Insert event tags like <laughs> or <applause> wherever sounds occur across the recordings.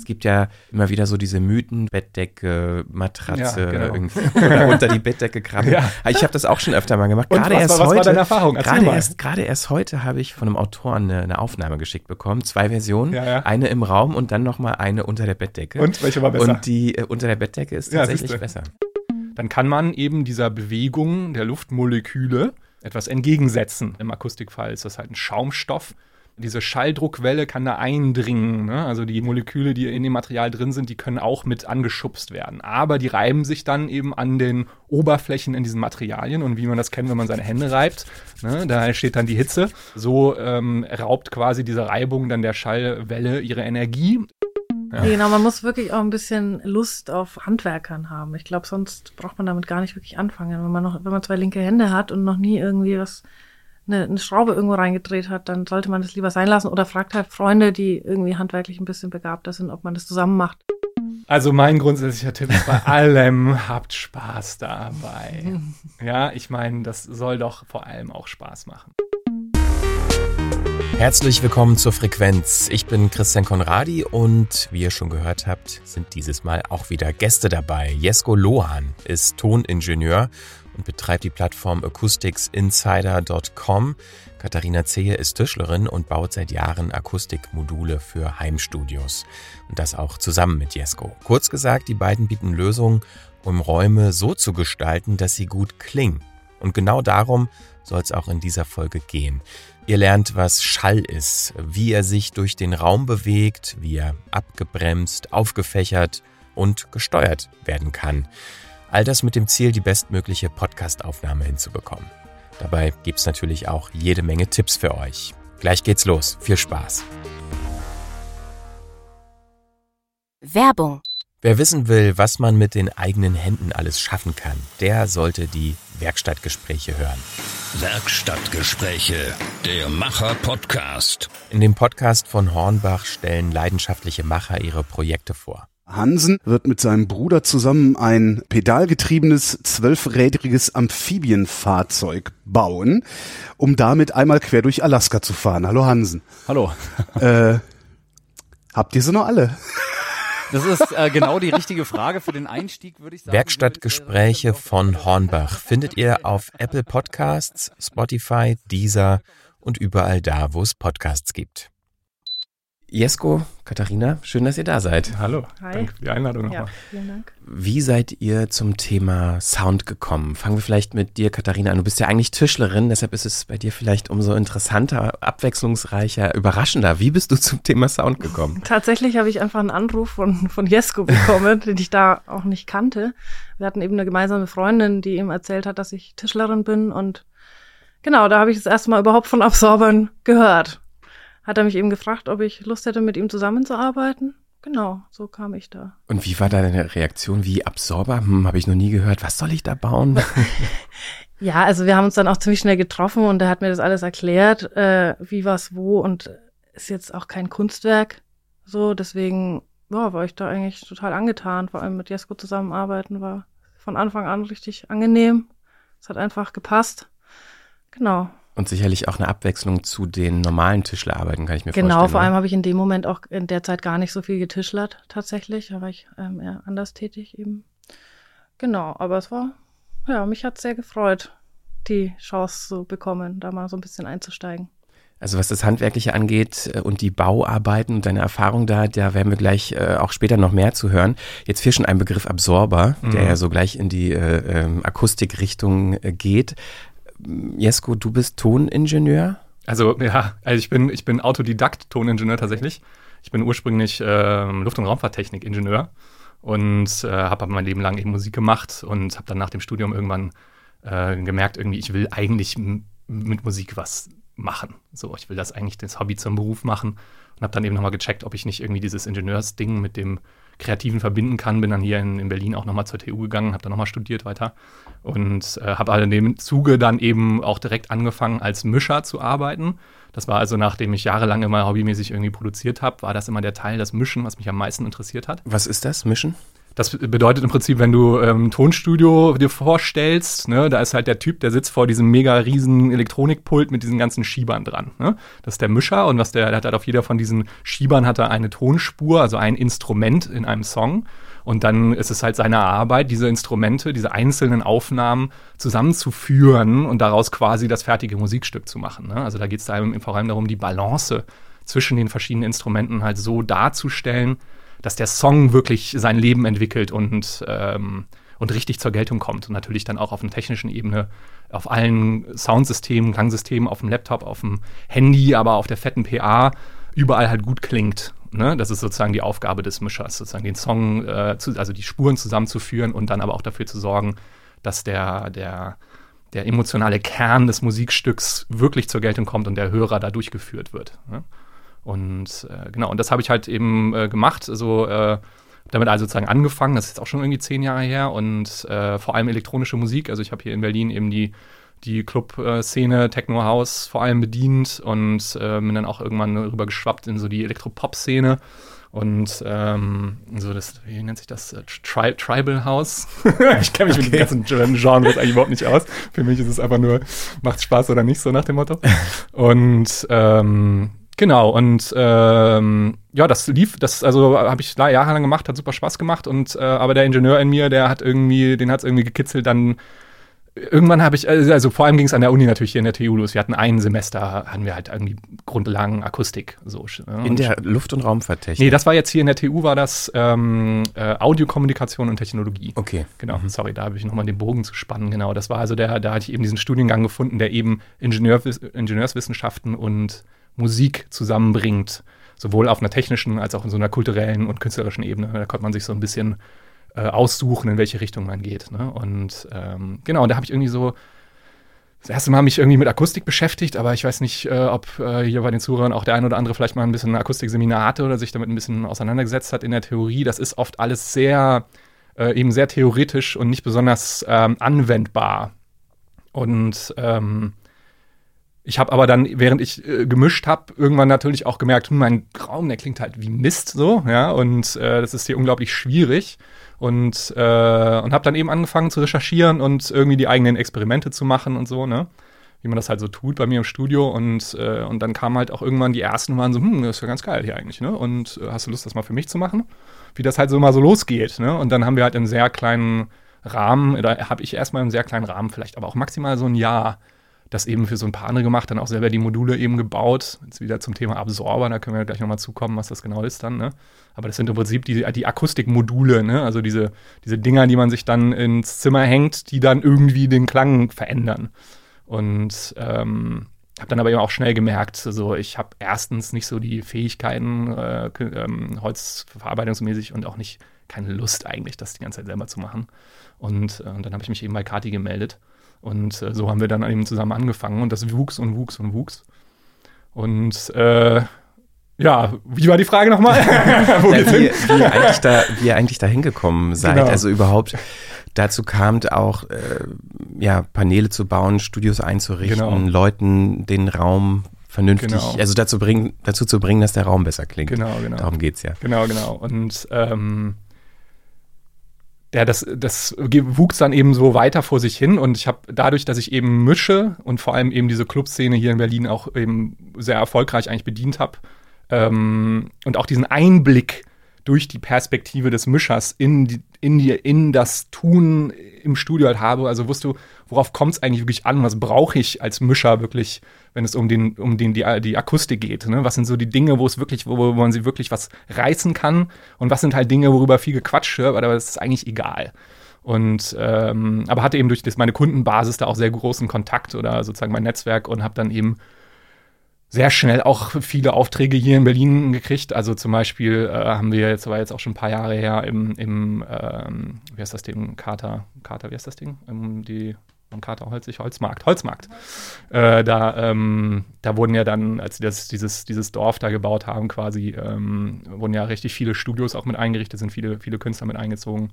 Es gibt ja immer wieder so diese Mythen, Bettdecke, Matratze, Ja, genau. irgendwie <laughs> oder unter die Bettdecke krabbeln. Ja. Ich habe das auch schon öfter mal gemacht. Gerade erst war- heute. deine Erfahrung? Erzähl Gerade erst, gerade erst heute habe ich von einem Autoren eine, eine Aufnahme geschickt bekommen. Zwei Versionen. Ja. Eine im Raum und dann nochmal eine unter der Bettdecke. Und welche war besser? Und die äh, unter der Bettdecke ist tatsächlich besser. dann kann man eben dieser Bewegung der Luftmoleküle etwas entgegensetzen. Im Akustikfall ist das halt ein Schaumstoff. Diese Schalldruckwelle kann da eindringen. Ne? Also die Moleküle, die in dem Material drin sind, die können auch mit angeschubst werden. Aber die reiben sich dann eben an den Oberflächen in diesen Materialien. Und wie man das kennt, wenn man seine Hände reibt, ne? da entsteht dann die Hitze. So ähm, raubt quasi diese Reibung dann der Schallwelle ihre Energie. Ja. Genau, man muss wirklich auch ein bisschen Lust auf Handwerkern haben. Ich glaube, sonst braucht man damit gar nicht wirklich anfangen. Wenn man noch, wenn man zwei linke Hände hat und noch nie irgendwie was, eine, eine Schraube irgendwo reingedreht hat, dann sollte man das lieber sein lassen oder fragt halt Freunde, die irgendwie handwerklich ein bisschen begabter sind, ob man das zusammen macht. Also mein grundsätzlicher Tipp ist bei <laughs> allem, habt Spaß dabei. <laughs> Ja, ich meine, das soll doch vor allem auch Spaß machen. Herzlich willkommen zur Frequenz. Ich bin Christian Konradi und wie ihr schon gehört habt, sind dieses Mal auch wieder Gäste dabei. Jesko Lohan ist Toningenieur und betreibt die Plattform acousticsinsider.com. Katharina Zehe ist Tischlerin und baut seit Jahren Akustikmodule für Heimstudios. Und das auch zusammen mit Jesko. Kurz gesagt, die beiden bieten Lösungen, um Räume so zu gestalten, dass sie gut klingen. Und genau darum soll es auch in dieser Folge gehen. Ihr lernt, was Schall ist, wie er sich durch den Raum bewegt, wie er abgebremst, aufgefächert und gesteuert werden kann. All das mit dem Ziel, die bestmögliche Podcastaufnahme hinzubekommen. Dabei gibt's natürlich auch jede Menge Tipps für euch. Gleich geht's los. Viel Spaß. Werbung. Wer wissen will, was man mit den eigenen Händen alles schaffen kann, der sollte die Werkstattgespräche hören. Werkstattgespräche, der Macher-Podcast. In dem Podcast von Hornbach stellen leidenschaftliche Macher ihre Projekte vor. Hansen wird mit seinem Bruder zusammen ein pedalgetriebenes, zwölfrädriges Amphibienfahrzeug bauen, um damit einmal quer durch Alaska zu fahren. Hallo Hansen. Hallo. Äh, habt ihr sie noch alle? Das ist äh, genau die richtige Frage für den Einstieg, würde ich sagen. Werkstattgespräche von Hornbach findet ihr auf Apple Podcasts, Spotify, Deezer und überall da, wo es Podcasts gibt. Jesko, Katharina, schön, dass ihr da seid. Hallo, Hi. danke für die Einladung Ja, nochmal. vielen Dank. Wie seid ihr zum Thema Sound gekommen? Fangen wir vielleicht mit dir, Katharina, an. Du bist ja eigentlich Tischlerin, deshalb ist es bei dir vielleicht umso interessanter, abwechslungsreicher, überraschender. Wie bist du zum Thema Sound gekommen? <laughs> Tatsächlich habe ich einfach einen Anruf von, von Jesko bekommen, <laughs> den ich da auch nicht kannte. Wir hatten eben eine gemeinsame Freundin, die ihm erzählt hat, dass ich Tischlerin bin und genau, da habe ich das erste Mal überhaupt von Absorbern gehört. Hat er mich eben gefragt, ob ich Lust hätte, mit ihm zusammenzuarbeiten. Genau, so kam ich da. Und wie war deine Reaktion? Wie Absorber? Hm, habe ich noch nie gehört. Was soll ich da bauen? <laughs> <laughs> Ja, also wir haben uns dann auch ziemlich schnell getroffen und er hat mir das alles erklärt, äh, wie was wo und ist jetzt auch kein Kunstwerk. So, deswegen ja, war ich da eigentlich total angetan. Vor allem mit Jesko zusammenarbeiten war von Anfang an richtig angenehm. Es hat einfach gepasst. Genau. Und sicherlich auch eine Abwechslung zu den normalen Tischlerarbeiten, kann ich mir Genau, vorstellen. vor allem habe ich in dem Moment auch in der Zeit gar nicht so viel getischlert, tatsächlich. Da war ich ähm, eher anders tätig eben. Genau, aber es war, ja, mich hat sehr gefreut, die Chance zu bekommen, da mal so ein bisschen einzusteigen. Also was das Handwerkliche angeht äh, und die Bauarbeiten und deine Erfahrung da, da werden wir gleich äh, auch später noch mehr zu hören. Jetzt fehlt schon ein Begriff Absorber, der Mhm. ja so gleich in die äh, ähm, Akustikrichtung äh, geht. Jesko, du bist Toningenieur? Also ja, also ich bin, ich bin Autodidakt-Toningenieur tatsächlich. Ich bin ursprünglich ähm, Luft- und Raumfahrttechnik-Ingenieur und äh, habe mein Leben lang eben Musik gemacht und habe dann nach dem Studium irgendwann äh, gemerkt, irgendwie, ich will eigentlich mit Musik was machen. So, ich will das eigentlich das Hobby zum Beruf machen und habe dann eben nochmal gecheckt, ob ich nicht irgendwie dieses Ingenieursding mit dem Kreativen verbinden kann. Bin dann hier in, in Berlin auch nochmal zur TU gegangen, habe dann nochmal studiert weiter und äh, habe halt in dem Zuge dann eben auch direkt angefangen, als Mischer zu arbeiten. Das war also, nachdem ich jahrelang immer hobbymäßig irgendwie produziert habe, war das immer der Teil, das Mischen, was mich am meisten interessiert hat. Was ist das? Mischen? Das bedeutet im Prinzip, wenn du ähm, Tonstudio dir vorstellst, ne, da ist halt der Typ, der sitzt vor diesem mega riesen Elektronikpult mit diesen ganzen Schiebern dran. Ne? Das ist der Mischer und was der, der hat halt auf jeder von diesen Schiebern hat er eine Tonspur, also ein Instrument in einem Song. Und dann ist es halt seine Arbeit, diese Instrumente, diese einzelnen Aufnahmen zusammenzuführen und daraus quasi das fertige Musikstück zu machen. Ne? Also da geht es vor allem darum, die Balance zwischen den verschiedenen Instrumenten halt so darzustellen, dass der Song wirklich sein Leben entwickelt und, ähm, und richtig zur Geltung kommt. Und natürlich dann auch auf einer technischen Ebene, auf allen Soundsystemen, Klangsystemen, auf dem Laptop, auf dem Handy, aber auf der fetten PA, überall halt gut klingt. Ne? Das ist sozusagen die Aufgabe des Mischers, sozusagen den Song, äh, zu, also die Spuren zusammenzuführen und dann aber auch dafür zu sorgen, dass der, der, der emotionale Kern des Musikstücks wirklich zur Geltung kommt und der Hörer da durchgeführt wird. Ne? Und äh, genau, und das habe ich halt eben äh, gemacht. Also äh, damit also sozusagen angefangen, das ist jetzt auch schon irgendwie zehn Jahre her und äh, vor allem elektronische Musik. Also ich habe hier in Berlin eben die, die Club-Szene, Techno House vor allem bedient und äh, bin dann auch irgendwann rüber geschwappt in so die Elektropop-Szene. Und ähm, so das, wie nennt sich das? Äh, Tri Tribal House. <laughs> ich kenne mich okay. mit den ganzen Genres eigentlich überhaupt nicht aus. Für mich ist es einfach nur, macht Spaß oder nicht, so nach dem Motto. <laughs> Und ähm, Genau, und ähm, ja, das lief, das also habe ich jahrelang gemacht, hat super Spaß gemacht und äh, aber der Ingenieur in mir, der hat irgendwie, den hat es irgendwie gekitzelt, dann irgendwann habe ich, also, also vor allem ging es an der Uni natürlich hier in der TU los. Wir hatten ein Semester, hatten wir halt irgendwie Grundlagen Akustik. So, ne? In der Luft- und Raumfahrttechnik? Nee, das war jetzt hier in der TU, war das ähm, äh, Audiokommunikation und Technologie. Okay. Genau, mhm. sorry, da habe ich nochmal den Bogen zu spannen. Genau, das war also der, da hatte ich eben diesen Studiengang gefunden, der eben Ingenieur, Ingenieurswissenschaften und Musik zusammenbringt, sowohl auf einer technischen als auch in so einer kulturellen und künstlerischen Ebene. Da konnte man sich so ein bisschen äh, aussuchen, in welche Richtung man geht. Ne? Und ähm, genau, da habe ich irgendwie so das erste Mal mich irgendwie mit Akustik beschäftigt, aber ich weiß nicht, äh, ob äh, hier bei den Zuhörern auch der ein oder andere vielleicht mal ein bisschen Akustikseminar hatte oder sich damit ein bisschen auseinandergesetzt hat in der Theorie. Das ist oft alles sehr, äh, eben sehr theoretisch und nicht besonders ähm, anwendbar. Und ähm, ich habe aber dann, während ich äh, gemischt habe, irgendwann natürlich auch gemerkt, hm, mein Raum, der klingt halt wie Mist so, ja, und äh, das ist hier unglaublich schwierig. Und, äh, und habe dann eben angefangen zu recherchieren und irgendwie die eigenen Experimente zu machen und so, ne? Wie man das halt so tut bei mir im Studio. Und, äh, und dann kamen halt auch irgendwann die ersten und waren so, hm, das ist ja ganz geil hier eigentlich, ne? Und äh, hast du Lust, das mal für mich zu machen? Wie das halt so mal so losgeht, ne? Und dann haben wir halt einen sehr kleinen Rahmen, da habe ich erstmal einen sehr kleinen Rahmen, vielleicht aber auch maximal so ein Jahr das eben für so ein paar andere gemacht, dann auch selber die Module eben gebaut. Jetzt wieder zum Thema Absorber, da können wir gleich nochmal zukommen, was das genau ist dann. Ne? Aber das sind im Prinzip die, die Akustikmodule, ne? also diese, diese Dinger, die man sich dann ins Zimmer hängt, die dann irgendwie den Klang verändern. Und ähm, habe dann aber eben auch schnell gemerkt, also ich habe erstens nicht so die Fähigkeiten äh, ähm, holzverarbeitungsmäßig und auch nicht keine Lust eigentlich, das die ganze Zeit selber zu machen. Und, äh, und dann habe ich mich eben bei Kati gemeldet und äh, so haben wir dann eben zusammen angefangen und das wuchs und wuchs und wuchs. Und äh, ja, wie war die Frage nochmal? <laughs> <laughs> ja, wie, wie, ihr eigentlich da, wie ihr eigentlich da hingekommen <laughs> seid. Genau. Also überhaupt dazu kamt auch, äh, ja, Paneele zu bauen, Studios einzurichten, genau. Leuten den Raum vernünftig, genau. also dazu, bringen, dazu zu bringen, dass der Raum besser klingt. Genau, genau. Darum geht's ja. Genau, genau. Und ähm, ja, das, das wuchs dann eben so weiter vor sich hin und ich habe dadurch, dass ich eben mische und vor allem eben diese Clubszene hier in Berlin auch eben sehr erfolgreich eigentlich bedient habe ähm, und auch diesen Einblick durch die Perspektive des Mischers in, die, in, die, in das Tun im Studio halt habe. Also wusst du, worauf kommt es eigentlich wirklich an? Was brauche ich als Mischer wirklich, wenn es um den, um den, die, die Akustik geht? Ne? Was sind so die Dinge, wo es wirklich, wo, wo man sie wirklich was reißen kann? Und was sind halt Dinge, worüber viel gequatscht wird, aber das ist eigentlich egal. Und ähm, aber hatte eben durch das, meine Kundenbasis da auch sehr großen Kontakt oder sozusagen mein Netzwerk und habe dann eben sehr schnell auch viele Aufträge hier in Berlin gekriegt. Also zum Beispiel äh, haben wir jetzt, aber jetzt auch schon ein paar Jahre her im, im ähm, wie heißt das Ding? Kater, Kater, wie heißt das Ding? Um die am Kater Holzig, Holzmarkt, Holzmarkt. Äh, da, ähm, da wurden ja dann, als sie das, dieses, dieses Dorf da gebaut haben, quasi, ähm, wurden ja richtig viele Studios auch mit eingerichtet, sind viele, viele Künstler mit eingezogen.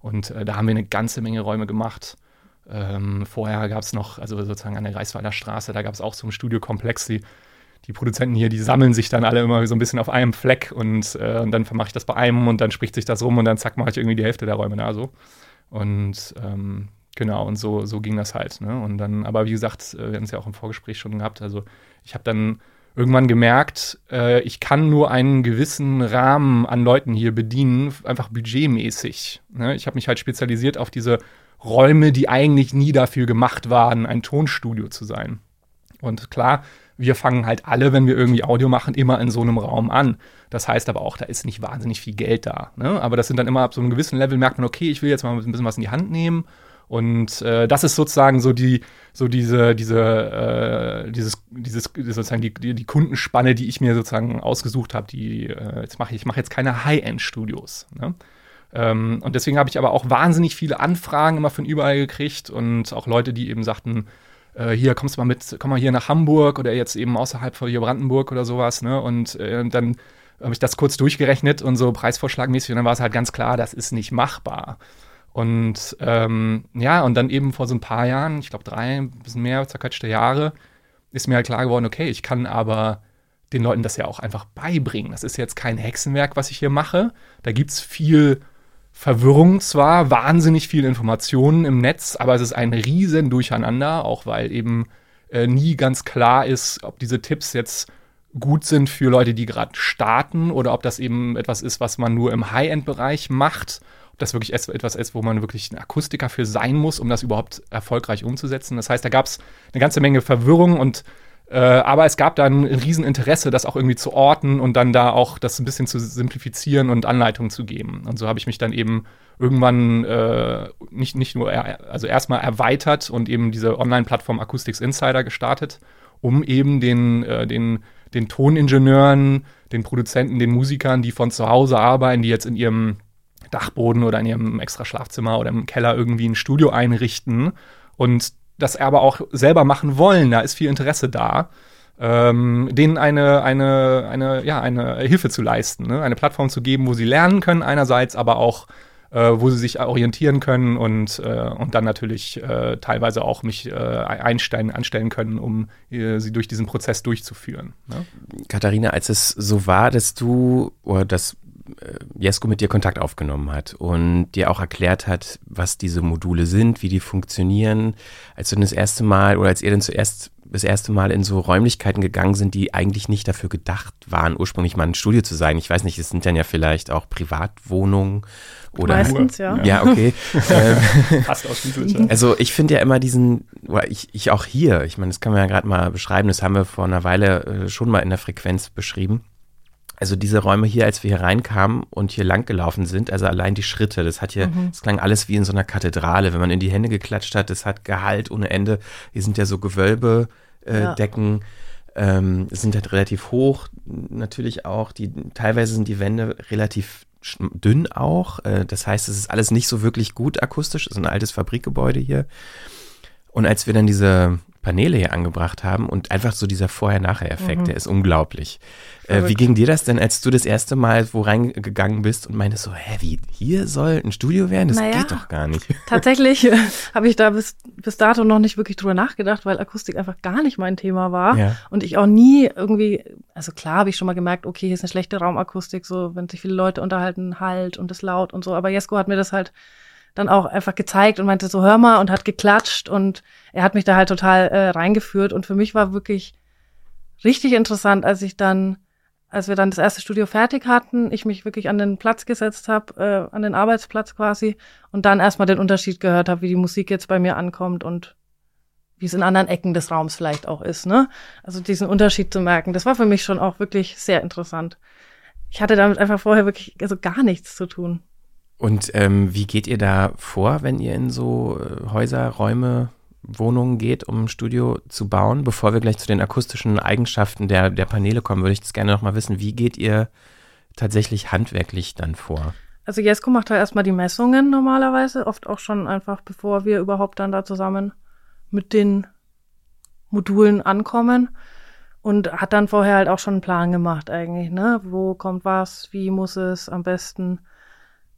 Und äh, da haben wir eine ganze Menge Räume gemacht. Ähm, vorher gab es noch, also sozusagen an der Reichsweiler Straße, da gab es auch so einen Studiokomplex, die die Produzenten hier, die sammeln sich dann alle immer so ein bisschen auf einem Fleck und, äh, und dann mache ich das bei einem und dann spricht sich das rum und dann zack, mache ich irgendwie die Hälfte der Räume da so. Und ähm, genau, und so, so ging das halt. Ne? Und dann, aber wie gesagt, äh, wir hatten es ja auch im Vorgespräch schon gehabt, also ich habe dann irgendwann gemerkt, äh, ich kann nur einen gewissen Rahmen an Leuten hier bedienen, einfach budgetmäßig. Ne? Ich habe mich halt spezialisiert auf diese Räume, die eigentlich nie dafür gemacht waren, ein Tonstudio zu sein. Und klar, wir fangen halt alle, wenn wir irgendwie Audio machen, immer in so einem Raum an. Das heißt aber auch, da ist nicht wahnsinnig viel Geld da. Ne? Aber das sind dann immer ab so einem gewissen Level, merkt man, okay, ich will jetzt mal ein bisschen was in die Hand nehmen. Und äh, das ist sozusagen so die, so diese, diese, äh, dieses, dieses, sozusagen die, die, die Kundenspanne, die ich mir sozusagen ausgesucht habe. Die äh, jetzt mache ich, ich mache jetzt keine High-End-Studios. Ne? Ähm, und deswegen habe ich aber auch wahnsinnig viele Anfragen immer von überall gekriegt und auch Leute, die eben sagten, äh, hier kommst mal mit, komm mal hier nach Hamburg oder jetzt eben außerhalb von hier Brandenburg oder sowas, ne? Und äh, dann habe ich das kurz durchgerechnet und so preisvorschlagmäßig und dann war es halt ganz klar, das ist nicht machbar. Und ähm, ja, und dann eben vor so ein paar Jahren, ich glaube drei, ein bisschen mehr, zerquetschte Jahre, ist mir halt klar geworden, okay, ich kann aber den Leuten das ja auch einfach beibringen. Das ist jetzt kein Hexenwerk, was ich hier mache. Da gibt es viel Verwirrung zwar, wahnsinnig viel Informationen im Netz, aber es ist ein riesen Durcheinander, auch weil eben äh, nie ganz klar ist, ob diese Tipps jetzt gut sind für Leute, die gerade starten oder ob das eben etwas ist, was man nur im High-End-Bereich macht. Ob das wirklich etwas ist, wo man wirklich ein Akustiker für sein muss, um das überhaupt erfolgreich umzusetzen. Das heißt, da gab es eine ganze Menge Verwirrung und äh, aber es gab da ein Rieseninteresse, das auch irgendwie zu orten und dann da auch das ein bisschen zu simplifizieren und Anleitungen zu geben. Und so habe ich mich dann eben irgendwann äh, nicht, nicht nur, er, also erstmal erweitert und eben diese Online-Plattform Acoustics Insider gestartet, um eben den, äh, den, den Toningenieuren, den Produzenten, den Musikern, die von zu Hause arbeiten, die jetzt in ihrem Dachboden oder in ihrem extra Schlafzimmer oder im Keller irgendwie ein Studio einrichten und das aber auch selber machen wollen, da ist viel Interesse da, ähm, denen eine, eine, eine, ja, eine Hilfe zu leisten, ne? eine Plattform zu geben, wo sie lernen können einerseits, aber auch äh, wo sie sich orientieren können und, äh, und dann natürlich äh, teilweise auch mich äh, einstellen, anstellen können, um äh, sie durch diesen Prozess durchzuführen. Ne? Katharina, als es so war, dass du oder dass Jesko mit dir Kontakt aufgenommen hat und dir auch erklärt hat, was diese Module sind, wie die funktionieren, als du das erste Mal oder als ihr dann zuerst das erste Mal in so Räumlichkeiten gegangen sind, die eigentlich nicht dafür gedacht waren, ursprünglich mal ein Studio zu sein. Ich weiß nicht, es sind dann ja vielleicht auch Privatwohnungen oder. Meistens, ja. Ja, okay. <laughs> Ähm, Fast also ich finde ja immer diesen, oder ich, ich auch hier, ich meine, das kann man ja gerade mal beschreiben, das haben wir vor einer Weile äh, schon mal in der Frequenz beschrieben also diese Räume hier, als wir hier reinkamen und hier lang gelaufen sind, also allein die Schritte, das hat hier, es klang alles wie in so einer Kathedrale. Wenn man in die Hände geklatscht hat, das hat Gehalt ohne Ende. Hier sind ja so Gewölbedecken. Äh, Ja. Decken. Ähm, sind halt relativ hoch, natürlich auch. Die, teilweise sind die Wände relativ dünn auch. Äh, das heißt, es ist alles nicht so wirklich gut akustisch. Es ist ein altes Fabrikgebäude hier. Und als wir dann diese Paneele hier angebracht haben und einfach so dieser Vorher-Nachher-Effekt, der ist unglaublich. Äh, wie ging dir das denn, als du das erste Mal wo reingegangen bist und meintest so, hä, wie, hier soll ein Studio werden? Das Naja. geht doch gar nicht. <laughs> Tatsächlich äh, habe ich da bis, bis dato noch nicht wirklich drüber nachgedacht, weil Akustik einfach gar nicht mein Thema war. Ja. Und ich auch nie irgendwie, also klar habe ich schon mal gemerkt, okay, hier ist eine schlechte Raumakustik, so wenn sich viele Leute unterhalten, halt und ist laut und so. Aber Jesko hat mir das halt dann auch einfach gezeigt und meinte so, hör mal und hat geklatscht und er hat mich da halt total äh, reingeführt. Und für mich war wirklich richtig interessant, als ich dann, als wir dann das erste Studio fertig hatten, ich mich wirklich an den Platz gesetzt habe, äh, an den Arbeitsplatz quasi und dann erstmal den Unterschied gehört habe, wie die Musik jetzt bei mir ankommt und wie es in anderen Ecken des Raums vielleicht auch ist, ne? Also diesen Unterschied zu merken, das war für mich schon auch wirklich sehr interessant. Ich hatte damit einfach vorher wirklich also gar nichts zu tun. Und ähm, wie geht ihr da vor, wenn ihr in so äh, Häuser, Räume, Wohnungen geht, um ein Studio zu bauen? Bevor wir gleich zu den akustischen Eigenschaften der, der Paneele kommen, würde ich das gerne noch mal wissen. Wie geht ihr tatsächlich handwerklich dann vor? Also Jesko macht halt erstmal die Messungen normalerweise, oft auch schon einfach, bevor wir überhaupt dann da zusammen mit den Modulen ankommen und hat dann vorher halt auch schon einen Plan gemacht eigentlich, ne? Wo kommt was, wie muss es am besten,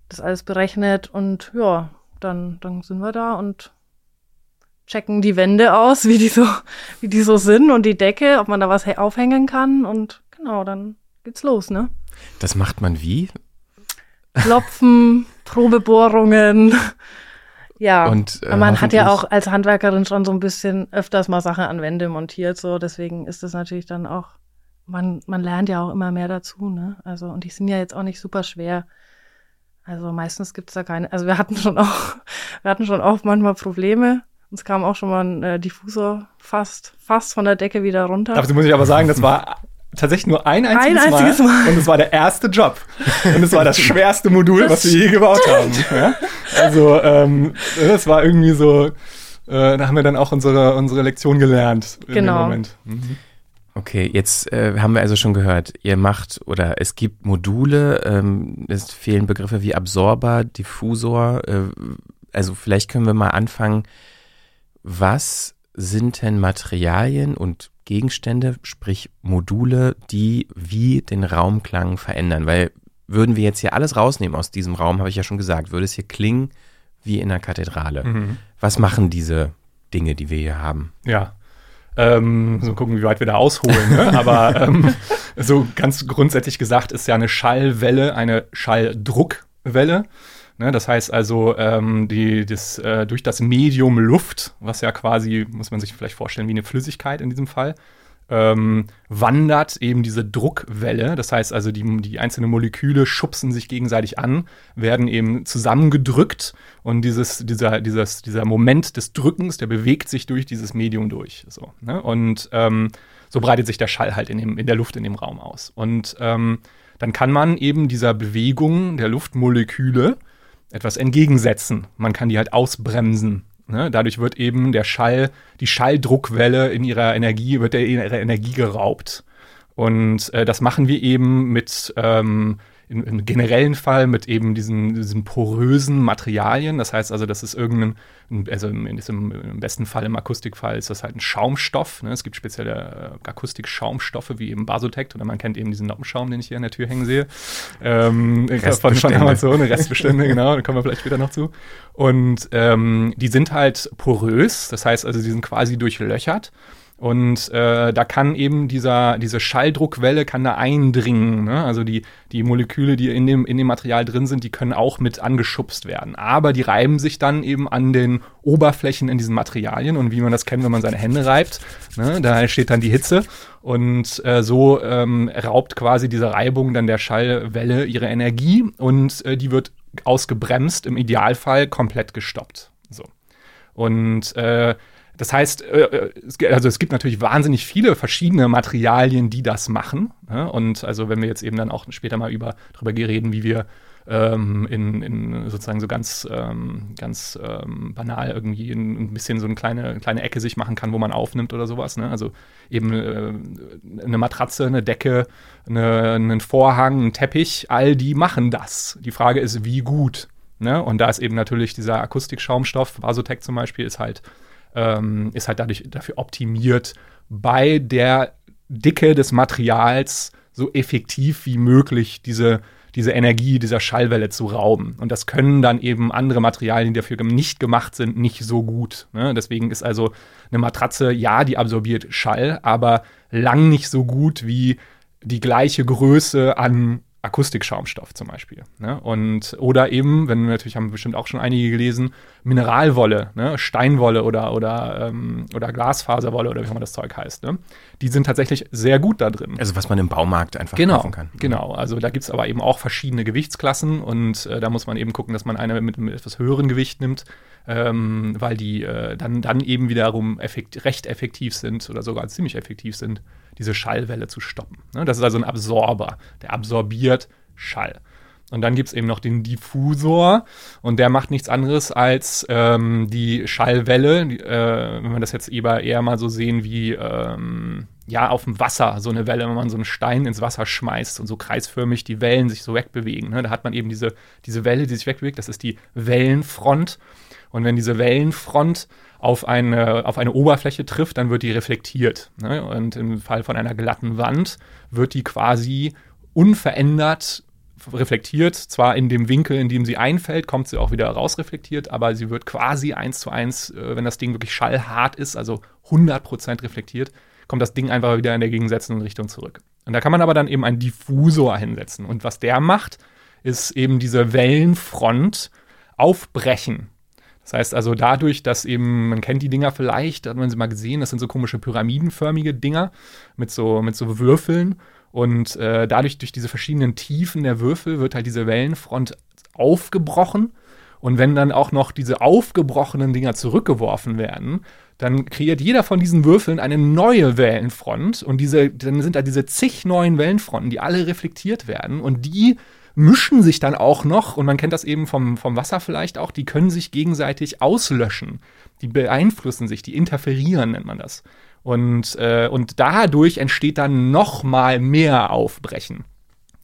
das alles berechnet und ja, dann, dann sind wir da und checken die Wände aus, <laughs> wie die so, wie die so sind und die Decke, ob man da was aufhängen kann und genau, dann geht's los, ne? Das macht man wie? Klopfen, <laughs> Probebohrungen. Ja, Und, äh, man hat ja auch als Handwerkerin schon so ein bisschen öfters mal Sachen an Wände montiert, so deswegen ist das natürlich dann auch, man, man lernt ja auch immer mehr dazu, ne? Also, und die sind ja jetzt auch nicht super schwer. Also meistens gibt's da keine, also wir hatten schon auch, <laughs> wir hatten schon auch manchmal Probleme. Uns kam auch schon mal ein äh, Diffusor fast, fast von der Decke wieder runter. Dazu muss ich aber sagen, das war tatsächlich nur ein einziges, Ein einziges Mal, Mal. und es war der erste Job. Und es war das schwerste Modul, was wir je gebaut haben. Ja? Also ähm, das war irgendwie so, äh, da haben wir dann auch unsere, unsere Lektion gelernt in Genau. dem Moment. Mhm. Okay, jetzt äh, haben wir also schon gehört, ihr macht oder es gibt Module, ähm, es fehlen Begriffe wie Absorber, Diffusor. Äh, also vielleicht können wir mal anfangen. Was sind denn Materialien und Gegenstände, sprich Module, die wie den Raumklang verändern? Weil würden wir jetzt hier alles rausnehmen aus diesem Raum, habe ich ja schon gesagt, würde es hier klingen wie in einer Kathedrale. Mhm. Was machen diese Dinge, die wir hier haben? Ja. Ähm, so gucken, wie weit wir da ausholen. Ne? Aber <laughs> ähm, so ganz grundsätzlich gesagt ist ja eine Schallwelle eine Schalldruckwelle. Ne? Das heißt also, ähm, die, das, äh, durch das Medium Luft, was ja quasi, muss man sich vielleicht vorstellen, wie eine Flüssigkeit in diesem Fall, ähm, wandert eben diese Druckwelle. Das heißt also, die, die einzelnen Moleküle schubsen sich gegenseitig an, werden eben zusammengedrückt und dieses, dieser, dieses, dieser Moment des Drückens, der bewegt sich durch dieses Medium durch. So, ne? Und ähm, so breitet sich der Schall halt in, dem, in der Luft in dem Raum aus. Und ähm, dann kann man eben dieser Bewegung der Luftmoleküle etwas entgegensetzen. Man kann die halt ausbremsen. Ne? Dadurch wird eben der Schall, die Schalldruckwelle in ihrer Energie, wird der ihrer Energie geraubt. Und äh, das machen wir eben mit ähm, im, im generellen Fall mit eben diesen, diesen porösen Materialien. Das heißt also, das ist irgendein, also im, im, besten Fall, im Akustikfall ist das halt ein Schaumstoff. Ne? Es gibt spezielle äh, Akustik-Schaumstoffe wie eben Basotect oder man kennt eben diesen Noppenschaum, den ich hier an der Tür hängen sehe. Ähm, von, von. Amazon, Restbestände, genau, da kommen wir vielleicht später noch zu. Und ähm, die sind halt porös, das heißt also, die sind quasi durchlöchert. Und äh, da kann eben dieser, diese Schalldruckwelle kann da eindringen. Ne? Also die, die Moleküle, die in dem, in dem Material drin sind, die können auch mit angeschubst werden. Aber die reiben sich dann eben an den Oberflächen in diesen Materialien. Und wie man das kennt, wenn man seine Hände reibt, ne? da entsteht dann die Hitze. Und äh, so ähm, raubt quasi diese Reibung dann der Schallwelle ihre Energie und äh, die wird ausgebremst, im Idealfall komplett gestoppt. So. Und äh, das heißt, äh, ge- also es gibt natürlich wahnsinnig viele verschiedene Materialien, die das machen. Ne? Und also wenn wir jetzt eben dann auch später mal über darüber reden, wie wir ähm, in, in sozusagen so ganz, ähm, ganz ähm, banal irgendwie ein, bisschen so eine kleine, kleine Ecke sich machen kann, wo man aufnimmt oder sowas. Ne? Also eben äh, eine Matratze, eine Decke, eine, einen Vorhang, ein Teppich, all die machen das. Die Frage ist, wie gut. Ne? Und da ist eben natürlich dieser Akustikschaumstoff, Vasotec zum Beispiel, ist halt ähm, ist halt dadurch dafür optimiert, bei der Dicke des Materials so effektiv wie möglich diese, diese Energie dieser Schallwelle zu rauben. Und das können dann eben andere Materialien, die dafür nicht gemacht sind, nicht so gut. Ne? Deswegen ist also eine Matratze, ja, die absorbiert Schall, aber lang nicht so gut wie die gleiche Größe an Akustikschaumstoff zum Beispiel. Ne? Und, oder eben, wenn natürlich haben bestimmt auch schon einige gelesen, Mineralwolle, ne? Steinwolle oder, oder, ähm, oder Glasfaserwolle oder wie auch immer das Zeug heißt. Ne? Die sind tatsächlich sehr gut da drin. Also was man im Baumarkt einfach Genau, kaufen kann. genau. Also da gibt es aber eben auch verschiedene Gewichtsklassen und äh, da muss man eben gucken, dass man eine mit einem etwas höheren Gewicht nimmt, ähm, weil die äh, dann, dann eben wiederum effekt, recht effektiv sind oder sogar ziemlich effektiv sind, diese Schallwelle zu stoppen. Ne? Das ist also ein Absorber, der absorbiert Schall. Und dann gibt es eben noch den Diffusor und der macht nichts anderes als ähm, die Schallwelle, äh, wenn wir das jetzt eher, eher mal so sehen wie ähm, ja auf dem Wasser, so eine Welle, wenn man so einen Stein ins Wasser schmeißt und so kreisförmig die Wellen sich so wegbewegen. Ne? Da hat man eben diese, diese Welle, die sich wegbewegt, das ist die Wellenfront. Und wenn diese Wellenfront auf eine, auf eine Oberfläche trifft, dann wird die reflektiert. Ne? Und im Fall von einer glatten Wand wird die quasi unverändert reflektiert. Zwar in dem Winkel, in dem sie einfällt, kommt sie auch wieder rausreflektiert, aber sie wird quasi eins zu eins, äh, wenn das Ding wirklich schallhart ist, also 100% reflektiert, kommt das Ding einfach wieder in der gegensätzlichen Richtung zurück. Und da kann man aber dann eben einen Diffusor hinsetzen. Und was der macht, ist eben diese Wellenfront aufbrechen. Das heißt also dadurch, dass eben, man kennt die Dinger vielleicht, hat man sie mal gesehen, das sind so komische pyramidenförmige Dinger mit so, mit so Würfeln. Und äh, dadurch, durch diese verschiedenen Tiefen der Würfel, wird halt diese Wellenfront aufgebrochen. Und wenn dann auch noch diese aufgebrochenen Dinger zurückgeworfen werden, dann kreiert jeder von diesen Würfeln eine neue Wellenfront. Und diese, dann sind da diese zig neuen Wellenfronten, die alle reflektiert werden. Und die mischen sich dann auch noch, und man kennt das eben vom, vom Wasser vielleicht auch, die können sich gegenseitig auslöschen. Die beeinflussen sich, die interferieren, nennt man das. Und, äh, und dadurch entsteht dann noch mal mehr Aufbrechen.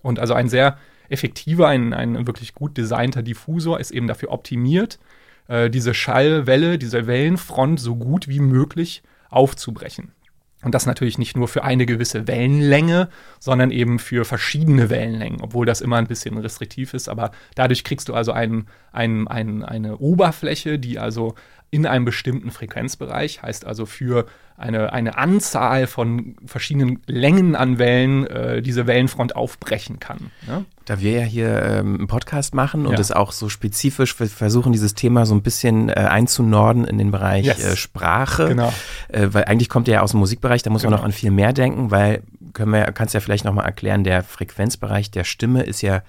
Und also ein sehr effektiver, ein, ein wirklich gut designter Diffusor ist eben dafür optimiert, äh, diese Schallwelle, diese Wellenfront so gut wie möglich aufzubrechen. Und das natürlich nicht nur für eine gewisse Wellenlänge, sondern eben für verschiedene Wellenlängen, obwohl das immer ein bisschen restriktiv ist. Aber dadurch kriegst du also ein, ein, ein, eine Oberfläche, die also in einem bestimmten Frequenzbereich, heißt also für eine, eine Anzahl von verschiedenen Längen an Wellen äh, diese Wellenfront aufbrechen kann. Ne? Da wir ja hier ähm, einen Podcast machen und Ja. es auch so spezifisch versuchen, dieses Thema so ein bisschen äh, einzunorden in den Bereich Yes. äh, Sprache, Genau. äh, weil eigentlich kommt er ja aus dem Musikbereich, da muss man Genau. noch an viel mehr denken, weil können wir, kannst ja vielleicht nochmal erklären, der Frequenzbereich der Stimme ist ja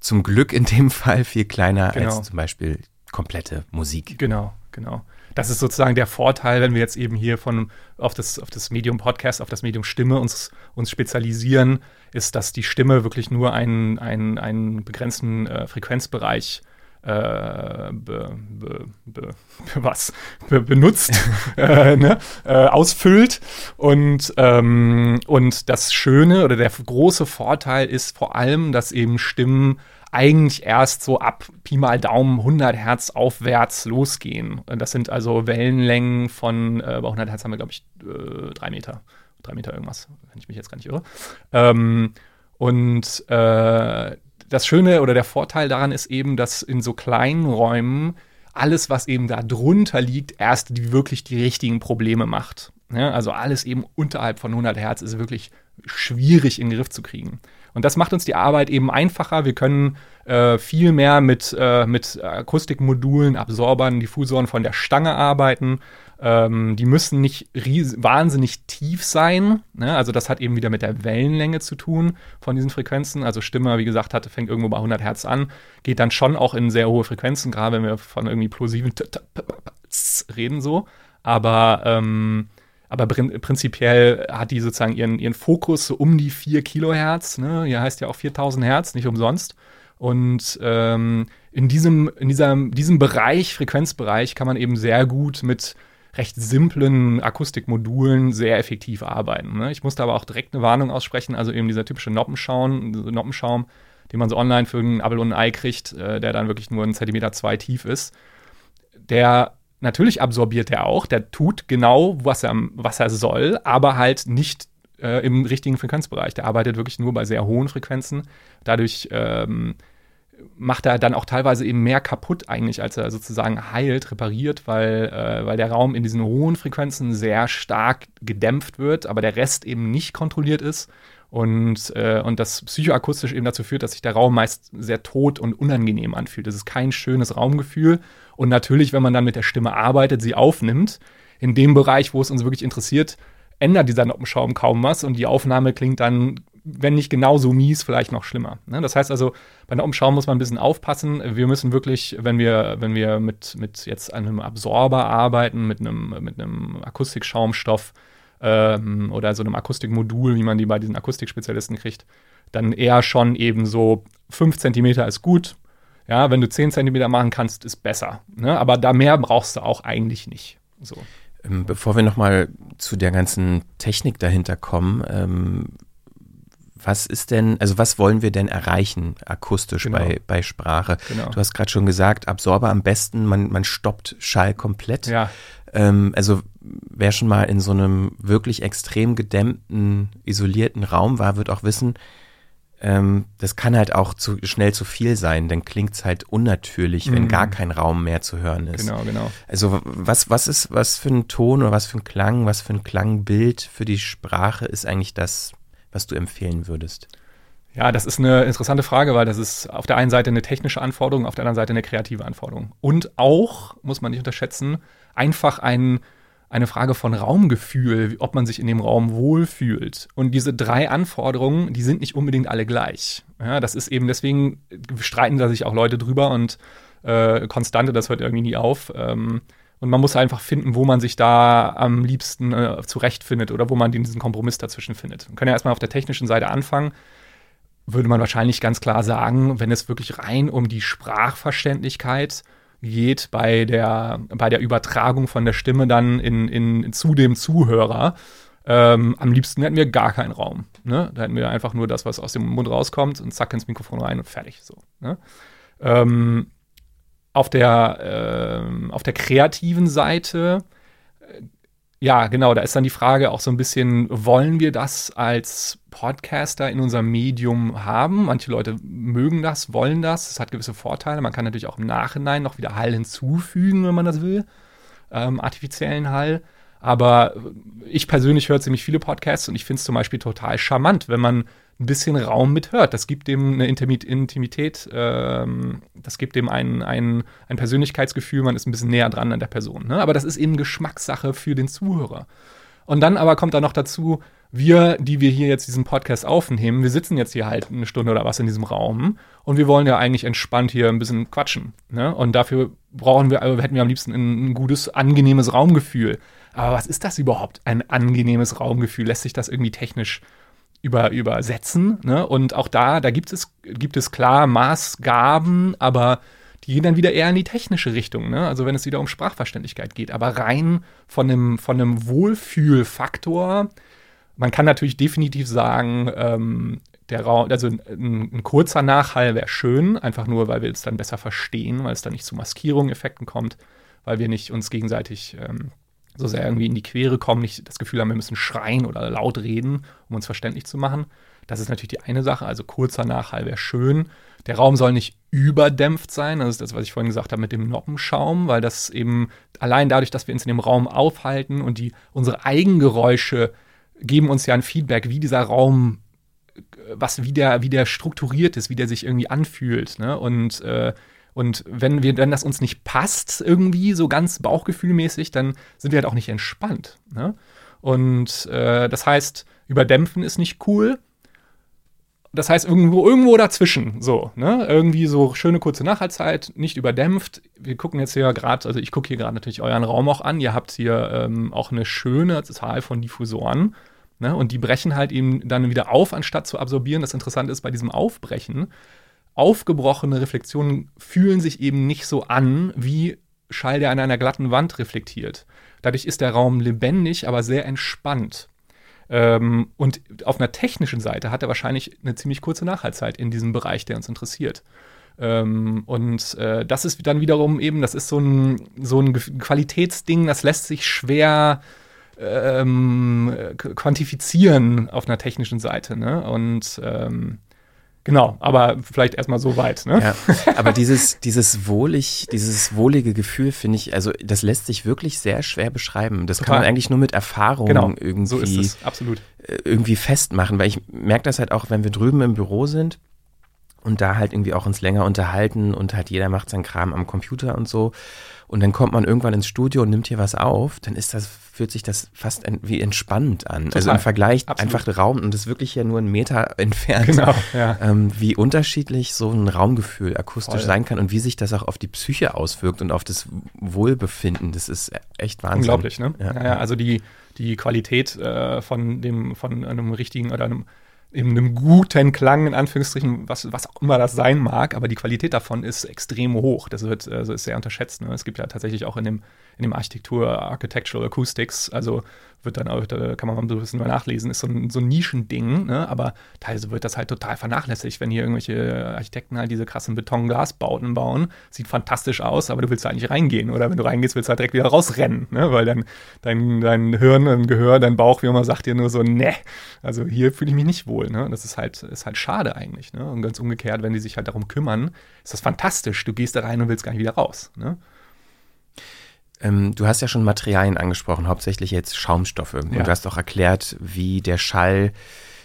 zum Glück in dem <laughs> Fall viel kleiner Genau. als zum Beispiel komplette Musik. Genau, genau. Das ist sozusagen der Vorteil, wenn wir jetzt eben hier von auf das, auf das Medium Podcast, auf das Medium Stimme uns, uns spezialisieren, ist, dass die Stimme wirklich nur einen, einen, einen begrenzten äh, Frequenzbereich äh, be, be, be, was be, benutzt, <laughs> äh, ne? äh, ausfüllt. Und, ähm, und das Schöne oder der große Vorteil ist vor allem, dass eben Stimmen eigentlich erst so ab Pi mal Daumen 100 Hertz aufwärts losgehen. Das sind also Wellenlängen von, äh, bei 100 Hertz haben wir, glaube ich, äh, drei Meter. Drei Meter irgendwas, wenn ich mich jetzt gar nicht irre. Ähm, und äh, das Schöne oder der Vorteil daran ist eben, dass in so kleinen Räumen alles, was eben da drunter liegt, erst die, wirklich die richtigen Probleme macht. Ja, also alles eben unterhalb von 100 Hertz ist wirklich schwierig in den Griff zu kriegen. Und das macht uns die Arbeit eben einfacher. Wir können äh, viel mehr mit, äh, mit Akustikmodulen, Absorbern, Diffusoren von der Stange arbeiten. Ähm, die müssen nicht wahnsinnig tief sein. Ne? Also das hat eben wieder mit der Wellenlänge zu tun von diesen Frequenzen. Also Stimme, wie gesagt, hat, fängt irgendwo bei 100 Hertz an, geht dann schon auch in sehr hohe Frequenzen, gerade wenn wir von irgendwie plosiven reden so. Aber ähm, aber prin prinzipiell hat die sozusagen ihren, ihren Fokus so um die 4 Kilohertz. Ne? Hier heißt ja auch 4000 Hertz, nicht umsonst. Und ähm, in, diesem, in diesem, diesem Bereich, Frequenzbereich, kann man eben sehr gut mit recht simplen Akustikmodulen sehr effektiv arbeiten. Ne? Ich musste aber auch direkt eine Warnung aussprechen, also eben dieser typische Noppenschaum, Noppenschaum, den man so online für einen Apfel und ein Ei kriegt, äh, der dann wirklich nur einen Zentimeter zwei tief ist. Der natürlich absorbiert er auch, der tut genau, was er, was er soll, aber halt nicht äh, im richtigen Frequenzbereich. Der arbeitet wirklich nur bei sehr hohen Frequenzen. Dadurch ähm, macht er dann auch teilweise eben mehr kaputt eigentlich, als er sozusagen heilt, repariert, weil, äh, weil der Raum in diesen hohen Frequenzen sehr stark gedämpft wird, aber der Rest eben nicht kontrolliert ist. Und, äh, und das psychoakustisch eben dazu führt, dass sich der Raum meist sehr tot und unangenehm anfühlt. Das ist kein schönes Raumgefühl. Und natürlich, wenn man dann mit der Stimme arbeitet, sie aufnimmt, in dem Bereich, wo es uns wirklich interessiert, ändert dieser Noppenschaum kaum was und die Aufnahme klingt dann, wenn nicht genauso mies, vielleicht noch schlimmer. Ne? Das heißt also, bei Noppenschaum muss man ein bisschen aufpassen. Wir müssen wirklich, wenn wir, wenn wir mit, mit jetzt einem Absorber arbeiten, mit einem, mit einem Akustikschaumstoff ähm, oder so einem Akustikmodul, wie man die bei diesen Akustikspezialisten kriegt, dann eher schon eben so 5 Zentimeter ist gut. Ja, wenn du 10 Zentimeter machen kannst, ist besser. Ne? Aber da mehr brauchst du auch eigentlich nicht. So. Ähm, Bevor wir nochmal zu der ganzen Technik dahinter kommen, ähm, was ist denn, also was wollen wir denn erreichen akustisch Genau. bei, bei Sprache? Genau. Du hast gerade schon gesagt, Absorber am besten, man, man stoppt Schall komplett. Ja, Ähm, also wer schon mal in so einem wirklich extrem gedämmten, isolierten Raum war, wird auch wissen, ähm, das kann halt auch zu schnell zu viel sein, dann klingt es halt unnatürlich, wenn Mhm. gar kein Raum mehr zu hören ist. Genau, genau. Also was, was ist, was für ein Ton oder was für ein Klang, was für ein Klangbild für die Sprache ist eigentlich das, was du empfehlen würdest? Ja, das ist eine interessante Frage, weil das ist auf der einen Seite eine technische Anforderung, auf der anderen Seite eine kreative Anforderung. Und auch, muss man nicht unterschätzen, einfach ein, eine Frage von Raumgefühl, ob man sich in dem Raum wohlfühlt. Und diese drei Anforderungen, die sind nicht unbedingt alle gleich. Ja, das ist eben, deswegen streiten da sich auch Leute drüber und äh, Konstante, das hört irgendwie nie auf. Ähm, und man muss einfach finden, wo man sich da am liebsten äh, zurechtfindet oder wo man diesen Kompromiss dazwischen findet. Wir können ja erstmal auf der technischen Seite anfangen würde man wahrscheinlich ganz klar sagen, wenn es wirklich rein um die Sprachverständlichkeit geht bei der, bei der Übertragung von der Stimme dann in, in, zu dem Zuhörer, ähm, am liebsten hätten wir gar keinen Raum. Ne? Da hätten wir einfach nur das, was aus dem Mund rauskommt und zack ins Mikrofon rein und fertig. So, ne? ähm, auf, der, ähm, auf der kreativen Seite äh, ja, genau, da ist dann die Frage auch so ein bisschen, wollen wir das als Podcaster in unserem Medium haben? Manche Leute mögen das, wollen das, es hat gewisse Vorteile. Man kann natürlich auch im Nachhinein noch wieder Hall hinzufügen, wenn man das will, ähm, artifiziellen Hall. Aber ich persönlich höre ziemlich viele Podcasts und ich finde es zum Beispiel total charmant, wenn man ein bisschen Raum mithört. Das gibt dem eine Intimi- Intimität, ähm, das gibt dem ein, ein, ein Persönlichkeitsgefühl, man ist ein bisschen näher dran an der Person. Ne? Aber das ist eben Geschmackssache für den Zuhörer. Und dann aber kommt da noch dazu, wir, die wir hier jetzt diesen Podcast aufnehmen, wir sitzen jetzt hier halt eine Stunde oder was in diesem Raum und wir wollen ja eigentlich entspannt hier ein bisschen quatschen. Ne? Und dafür brauchen wir, also hätten wir am liebsten ein gutes, angenehmes Raumgefühl. Aber was ist das überhaupt, ein angenehmes Raumgefühl? Lässt sich das irgendwie technisch über, übersetzen. Ne? Und auch da, da gibt es, gibt es klar Maßgaben, aber die gehen dann wieder eher in die technische Richtung. Ne? Also wenn es wieder um Sprachverständlichkeit geht. Aber rein von einem, von einem Wohlfühlfaktor, man kann natürlich definitiv sagen, ähm, der Raum, also ein, ein kurzer Nachhall wäre schön, einfach nur, weil wir es dann besser verstehen, weil es dann nicht zu Maskierung, Effekten kommt, weil wir nicht uns gegenseitig ähm, so sehr irgendwie in die Quere kommen, nicht das Gefühl haben, wir müssen schreien oder laut reden, um uns verständlich zu machen. Das ist natürlich die eine Sache, also kurzer Nachhall wäre schön. Der Raum soll nicht überdämpft sein, das ist das, was ich vorhin gesagt habe mit dem Noppenschaum, weil das eben allein dadurch, dass wir uns in dem Raum aufhalten und die unsere Eigengeräusche geben uns ja ein Feedback, wie dieser Raum was wie der, wie der strukturiert ist, wie der sich irgendwie anfühlt. Ne? Und, äh, und wenn wir, wenn das uns nicht passt, irgendwie so ganz bauchgefühlmäßig, dann sind wir halt auch nicht entspannt. Ne? Und äh, das heißt, überdämpfen ist nicht cool. Das heißt, irgendwo, irgendwo dazwischen, so, ne? Irgendwie so schöne kurze Nachhaltzeit, nicht überdämpft. Wir gucken jetzt hier gerade, also ich gucke hier gerade natürlich euren Raum auch an. Ihr habt hier ähm, auch eine schöne Zahl von Diffusoren. Ne? Und die brechen halt eben dann wieder auf, anstatt zu absorbieren. Das Interessante ist bei diesem Aufbrechen, aufgebrochene Reflexionen fühlen sich eben nicht so an, wie Schall, der an einer glatten Wand reflektiert. Dadurch ist der Raum lebendig, aber sehr entspannt. Ähm, und auf einer technischen Seite hat er wahrscheinlich eine ziemlich kurze Nachhaltzeit in diesem Bereich, der uns interessiert. Ähm, und äh, das ist dann wiederum eben, das ist so ein, so ein Qualitätsding, das lässt sich schwer ähm, quantifizieren auf einer technischen Seite. Ne? Und ähm, genau, aber vielleicht erstmal so weit. Ne? Ja, aber dieses, dieses wohlig, dieses wohlige Gefühl finde ich, also das lässt sich wirklich sehr schwer beschreiben. Das Total. kann man eigentlich nur mit Erfahrung Genau, irgendwie, So ist es, absolut. äh, irgendwie festmachen, weil ich merke das halt auch, wenn wir drüben im Büro sind und da halt irgendwie auch uns länger unterhalten und halt jeder macht seinen Kram am Computer und so. Und dann kommt man irgendwann ins Studio und nimmt hier was auf, dann ist das, fühlt sich das fast en- wie entspannt an. Also Total. im Vergleich Absolut. einfach Raum und das ist wirklich ja nur einen Meter <laughs> entfernt. Genau, ja. Ähm, wie unterschiedlich so ein Raumgefühl akustisch Voll. sein kann und wie sich das auch auf die Psyche auswirkt und auf das Wohlbefinden. Das ist echt Wahnsinn. Unglaublich, ne? Ja. Ja. ja, also die, die Qualität äh, von dem, von einem richtigen oder einem, eben einem guten Klang, in Anführungsstrichen, was, was auch immer das sein mag, aber die Qualität davon ist extrem hoch. Das wird, also ist sehr unterschätzt. Ne? Es gibt ja tatsächlich auch in dem, in dem Architektur Architectural Acoustics, also wird dann auch, da kann man mal ein bisschen mal nachlesen, ist so ein, so ein Nischending, ne? aber teilweise wird das halt total vernachlässigt, wenn hier irgendwelche Architekten halt diese krassen Beton-Glasbauten bauen. Sieht fantastisch aus, aber du willst da eigentlich reingehen. Oder wenn du reingehst, willst du halt direkt wieder rausrennen, ne? weil dann dein, dein Hirn, dein Gehör, dein Bauch, wie immer sagt dir nur so, ne, also hier fühle ich mich nicht wohl. Ne? Das ist halt, ist halt schade eigentlich. Ne? Und ganz umgekehrt, wenn die sich halt darum kümmern, ist das fantastisch. Du gehst da rein und willst gar nicht wieder raus. Ne? Ähm, du hast ja schon Materialien angesprochen, hauptsächlich jetzt Schaumstoffe. Und Ja. du hast auch erklärt, wie der Schall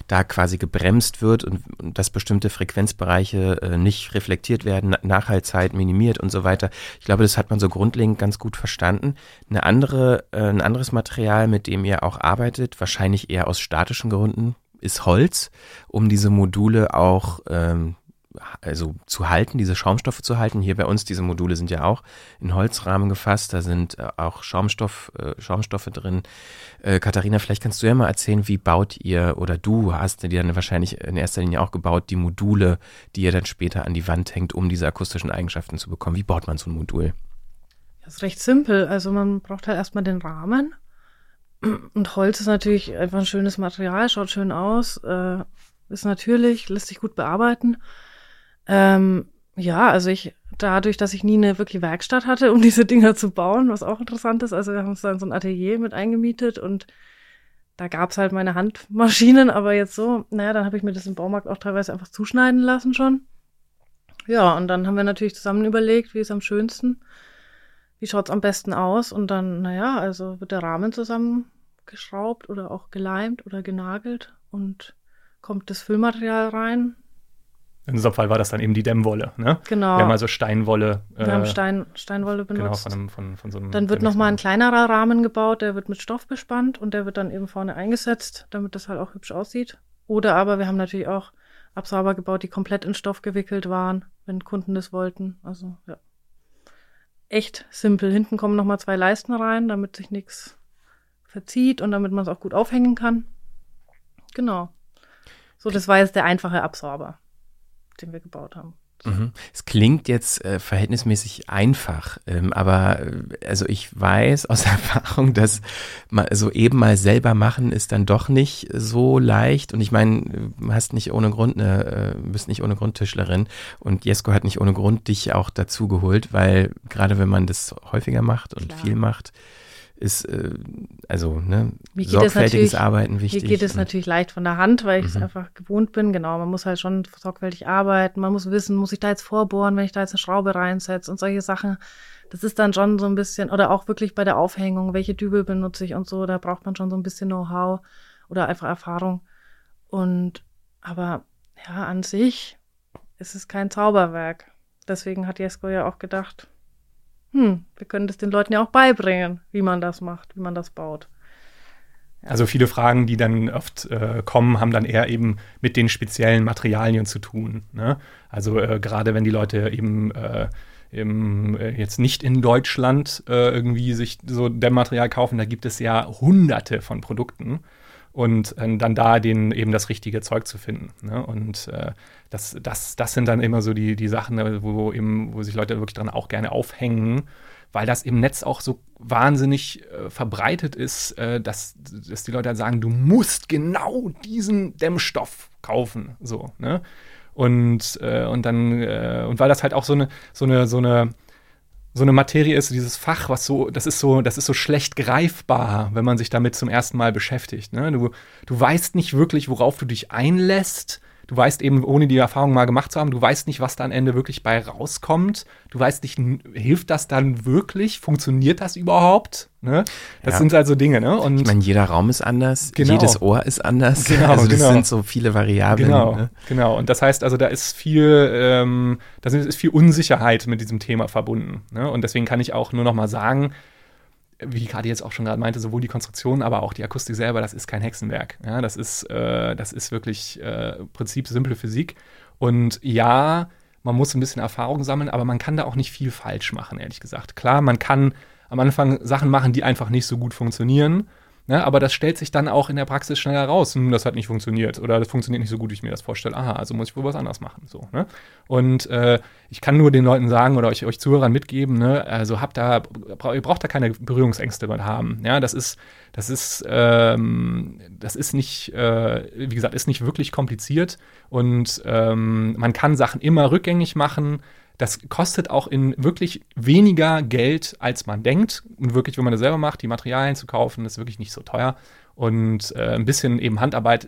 da quasi gebremst wird und, und dass bestimmte Frequenzbereiche äh, nicht reflektiert werden, Na- Nachhaltzeit minimiert und so weiter. Ich glaube, das hat man so grundlegend ganz gut verstanden. Eine andere, äh, ein anderes Material, mit dem ihr auch arbeitet, wahrscheinlich eher aus statischen Gründen, ist Holz, um diese Module auch ähm, also zu halten, diese Schaumstoffe zu halten. Hier bei uns, diese Module sind ja auch in Holzrahmen gefasst, da sind äh, auch Schaumstoff, äh, Schaumstoffe drin. Äh, Katharina, vielleicht kannst du ja mal erzählen, wie baut ihr oder du hast dir dann wahrscheinlich in erster Linie auch gebaut, die Module, die ihr dann später an die Wand hängt, um diese akustischen Eigenschaften zu bekommen. Wie baut man so ein Modul? Das ist recht simpel. Also man braucht halt erstmal den Rahmen. Und Holz ist natürlich einfach ein schönes Material, schaut schön aus, äh, ist natürlich, lässt sich gut bearbeiten. Ähm, ja, also ich, dadurch, dass ich nie eine wirkliche Werkstatt hatte, um <laughs> diese Dinger zu bauen, was auch interessant ist, also wir haben uns dann so ein Atelier mit eingemietet und da gab's halt meine Handmaschinen, <laughs> aber jetzt so, naja, dann habe ich mir das im Baumarkt auch teilweise einfach zuschneiden lassen schon. Ja, und dann haben wir natürlich zusammen überlegt, wie ist am schönsten wie schaut's am besten aus? Und dann, naja, also wird der Rahmen zusammengeschraubt oder auch geleimt oder genagelt und kommt das Füllmaterial rein. In unserem Fall war das dann eben die Dämmwolle. Ne? Genau. Wir haben also Steinwolle. Wir haben Stein, Steinwolle benutzt. Genau, von, einem, von, von so einem. dann wird nochmal ein kleinerer Rahmen gebaut, der wird mit Stoff bespannt und der wird dann eben vorne eingesetzt, damit das halt auch hübsch aussieht. Oder aber wir haben natürlich auch Absauber gebaut, die komplett in Stoff gewickelt waren, wenn Kunden das wollten. Also ja. Echt simpel. Hinten kommen nochmal zwei Leisten rein, damit sich nichts verzieht und damit man es auch gut aufhängen kann. Genau. So, das war jetzt der einfache Absauber, den wir gebaut haben. Mhm. Es klingt jetzt äh, verhältnismäßig einfach, ähm, aber äh, also ich weiß aus <laughs> Erfahrung, dass mal so eben mal selber machen ist dann doch nicht so leicht. Und ich meine, du hast nicht ohne Grund eine, äh, bist nicht ohne Grund Tischlerin und Jesko hat nicht ohne Grund dich auch dazu geholt, weil gerade wenn man das häufiger macht und Klar. viel macht, ist äh, also ne, sorgfältiges Arbeiten wichtig. Mir geht es natürlich leicht von der Hand, weil ich es Mhm. einfach gewohnt bin. Genau, man muss halt schon sorgfältig arbeiten. Man muss wissen, muss ich da jetzt vorbohren, wenn ich da jetzt eine Schraube reinsetze und solche Sachen. Das ist dann schon so ein bisschen, oder auch wirklich bei der Aufhängung, welche Dübel benutze ich und so, da braucht man schon so ein bisschen Know-how oder einfach Erfahrung. Und, aber ja, an sich ist es kein Zauberwerk. Deswegen hat Jesko ja auch gedacht, hm, wir können das den Leuten ja auch beibringen, wie man das macht, wie man das baut. Also viele Fragen, die dann oft äh, kommen, haben dann eher eben mit den speziellen Materialien zu tun. Ne? Also äh, gerade wenn die Leute eben, äh, eben äh, jetzt nicht in Deutschland äh, irgendwie sich so Dämmmaterial kaufen, da gibt es ja hunderte von Produkten. Und äh, dann da den eben das richtige Zeug zu finden. Ne? Und äh, das, das, das sind dann immer so die, die Sachen, äh, wo, eben, wo sich Leute wirklich dran auch gerne aufhängen, weil das im Netz auch so wahnsinnig äh, verbreitet ist, äh, dass, dass die Leute halt sagen, du musst genau diesen Dämmstoff kaufen. So, ne? Und, äh, und dann, und weil das halt auch so eine, so eine, so eine, so eine Materie ist, dieses Fach, was so, das ist so, das ist so schlecht greifbar, wenn man sich damit zum ersten Mal beschäftigt. Ne? Du, du weißt nicht wirklich, worauf du dich einlässt. Du weißt eben, ohne die Erfahrung mal gemacht zu haben, du weißt nicht, was da am Ende wirklich bei rauskommt. Du weißt nicht, hilft das dann wirklich? Funktioniert das überhaupt? Ne? Das Ja. sind also Dinge, ne? Und Ich meine, jeder Raum ist anders, Genau. jedes Ohr ist anders. Genau, also das genau. sind so viele Variablen. Genau, Ne? genau. Und das heißt also, da ist viel, ähm, da ist viel Unsicherheit mit diesem Thema verbunden. Ne? Und deswegen kann ich auch nur noch mal sagen, wie gerade jetzt auch schon gerade meinte, sowohl die Konstruktion, aber auch die Akustik selber, das ist kein Hexenwerk. Ja, das ist, äh, das ist wirklich äh, im Prinzip simple Physik. Und ja, man muss ein bisschen Erfahrung sammeln, aber man kann da auch nicht viel falsch machen, ehrlich gesagt. Klar, man kann am Anfang Sachen machen, die einfach nicht so gut funktionieren. Ne, aber das stellt sich dann auch in der Praxis schnell heraus. Hm, das hat nicht funktioniert oder das funktioniert nicht so gut, wie ich mir das vorstelle. Aha, also muss ich wohl was anderes machen. So, ne? Und äh, ich kann nur den Leuten sagen oder euch, euch Zuhörern mitgeben, ne, also habt da, ihr braucht da keine Berührungsängste mit haben. Ja, das ist, das ist, ähm, das ist nicht, äh, wie gesagt, ist nicht wirklich kompliziert und ähm, man kann Sachen immer rückgängig machen. Das kostet auch in wirklich weniger Geld, als man denkt. Und wirklich, wenn man das selber macht, die Materialien zu kaufen, ist wirklich nicht so teuer. Und äh, ein bisschen eben Handarbeit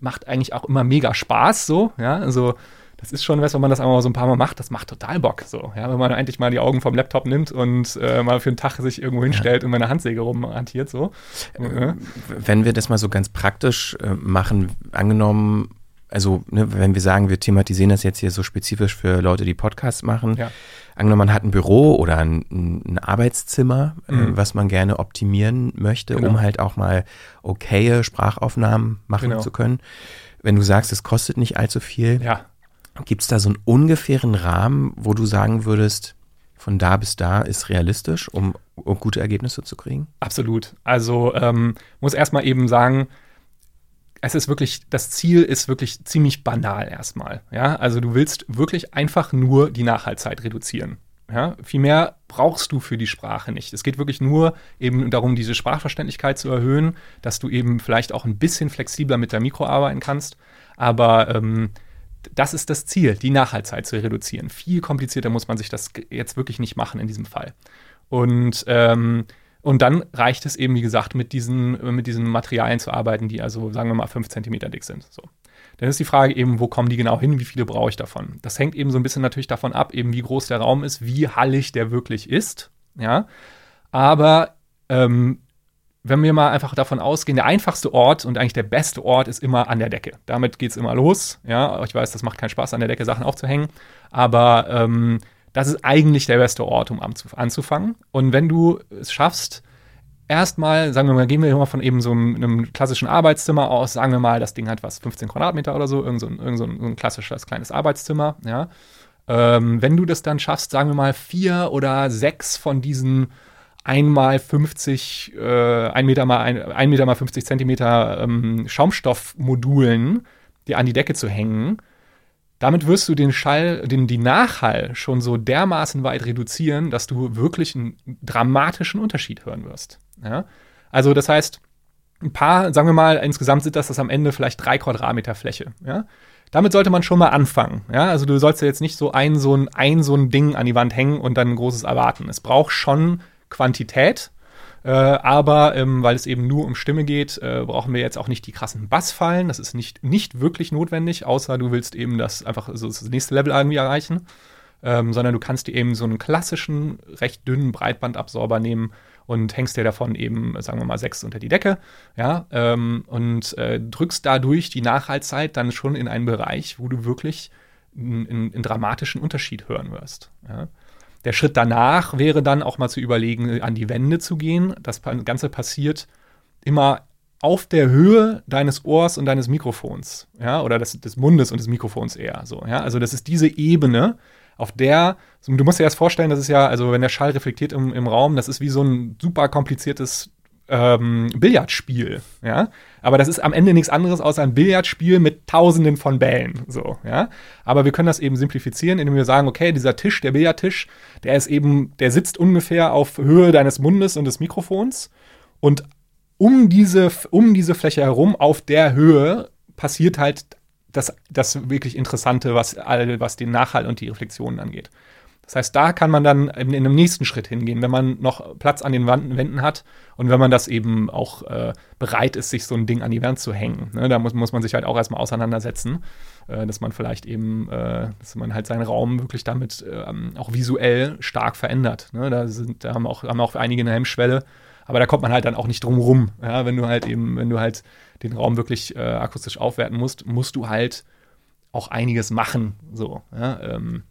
macht eigentlich auch immer mega Spaß, so, ja, also das ist schon was, wenn man das einmal so ein paar Mal macht, das macht total Bock, so, ja, wenn man endlich mal die Augen vom Laptop nimmt und äh, mal für einen Tag sich irgendwo hinstellt und meine Handsäge rumhantiert, so. Äh, wenn wir das mal so ganz praktisch äh, machen, angenommen, also ne, wenn wir sagen, wir thematisieren das jetzt hier so spezifisch für Leute, die Podcasts machen, Ja. angenommen, man hat ein Büro oder ein, ein Arbeitszimmer, äh, Mhm. was man gerne optimieren möchte, Genau. um halt auch mal okaye Sprachaufnahmen machen Genau. zu können. Wenn du sagst, es kostet nicht allzu viel, Ja, gibt es da so einen ungefähren Rahmen, wo du sagen würdest, von da bis da ist realistisch, um, um gute Ergebnisse zu kriegen? Absolut. Also ähm, muss erstmal eben sagen, es ist wirklich, das Ziel ist wirklich ziemlich banal erstmal. Ja, also du willst wirklich einfach nur die Nachhaltzeit reduzieren. Ja, viel mehr brauchst du für die Sprache nicht. Es geht wirklich nur eben darum, diese Sprachverständlichkeit zu erhöhen, dass du eben vielleicht auch ein bisschen flexibler mit der Mikro arbeiten kannst. Aber ähm, das ist das Ziel, die Nachhaltzeit zu reduzieren. Viel komplizierter muss man sich das jetzt wirklich nicht machen in diesem Fall. Und, ähm, und dann reicht es eben, wie gesagt, mit diesen, mit diesen Materialien zu arbeiten, die also, sagen wir mal, 5 cm dick sind. So. Dann ist die Frage eben, wo kommen die genau hin, wie viele brauche ich davon? Das hängt eben so ein bisschen natürlich davon ab, eben wie groß der Raum ist, wie hallig der wirklich ist. Ja. Aber ähm, wenn wir mal einfach davon ausgehen, der einfachste Ort und eigentlich der beste Ort ist immer an der Decke. Damit geht es immer los. Ja, ich weiß, das macht keinen Spaß, an der Decke Sachen aufzuhängen, aber ähm, das ist eigentlich der beste Ort, um anzuf- anzufangen. Und wenn du es schaffst, erstmal, sagen wir mal, gehen wir mal von eben so einem, einem klassischen Arbeitszimmer aus, sagen wir mal, das Ding hat was, 15 Quadratmeter oder so, irgend so ein, irgend so ein, so ein klassisches kleines Arbeitszimmer, ja. Ähm, wenn du das dann schaffst, sagen wir mal, vier oder sechs von diesen einmal 50, äh, ein Meter mal ein, ein Meter mal 50 Zentimeter ähm, Schaumstoffmodulen, die an die Decke zu hängen, damit wirst du den Schall, den, die Nachhall schon so dermaßen weit reduzieren, dass du wirklich einen dramatischen Unterschied hören wirst. Ja? Also das heißt, ein paar, sagen wir mal, insgesamt sind das, das am Ende vielleicht drei Quadratmeter Fläche. Ja? Damit sollte man schon mal anfangen. Ja? Also du sollst ja jetzt nicht so ein so ein, ein so ein Ding an die Wand hängen und dann ein großes erwarten. Es braucht schon Quantität, äh, aber ähm, weil es eben nur um Stimme geht, äh, brauchen wir jetzt auch nicht die krassen Bassfallen. Das ist nicht, nicht wirklich notwendig, außer du willst eben das einfach so das nächste Level irgendwie erreichen. Ähm, sondern du kannst dir eben so einen klassischen, recht dünnen Breitbandabsorber nehmen und hängst dir davon eben, sagen wir mal, sechs unter die Decke, ja, ähm, und äh, drückst dadurch die Nachhaltzeit dann schon in einen Bereich, wo du wirklich einen, dramatischen Unterschied hören wirst. Ja. Der Schritt danach wäre dann auch mal zu überlegen, an die Wände zu gehen. Das Ganze passiert immer auf der Höhe deines Ohrs und deines Mikrofons, ja, oder des, des Mundes und des Mikrofons eher so, ja. Also das ist diese Ebene, auf der, du musst dir erst vorstellen, das ist ja, also wenn der Schall reflektiert im, im Raum, das ist wie so ein super kompliziertes ähm, Billardspiel, ja. Aber das ist am Ende nichts anderes außer ein Billardspiel mit tausenden von Bällen, so, ja. Aber wir können das eben simplifizieren, indem wir sagen, okay, dieser Tisch, der Billardtisch, der ist eben, der sitzt ungefähr auf Höhe deines Mundes und des Mikrofons und um diese, um diese Fläche herum, auf der Höhe, passiert halt das, das wirklich Interessante, was, all, was den Nachhall und die Reflexionen angeht. Das heißt, da kann man dann in, in einem nächsten Schritt hingehen, wenn man noch Platz an den Wänden hat und wenn man das eben auch äh, bereit ist, sich so ein Ding an die Wand zu hängen. Ne? Da muss, muss man sich halt auch erstmal auseinandersetzen, äh, dass man vielleicht eben, äh, dass man halt seinen Raum wirklich damit ähm, auch visuell stark verändert. Ne? Da, sind, da haben auch, haben auch einige eine Hemmschwelle, aber da kommt man halt dann auch nicht drum rum. Ja? Wenn du halt eben, wenn du halt den Raum wirklich äh, akustisch aufwerten musst, musst du halt auch einiges machen. So, ja? ähm,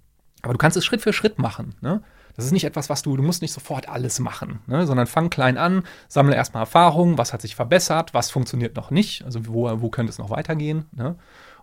aber du kannst es Schritt für Schritt machen. Ne? Das ist nicht etwas, was du, du musst nicht sofort alles machen, ne? sondern fang klein an, sammle erstmal Erfahrungen, was hat sich verbessert, was funktioniert noch nicht, also wo, wo könnte es noch weitergehen. Ne?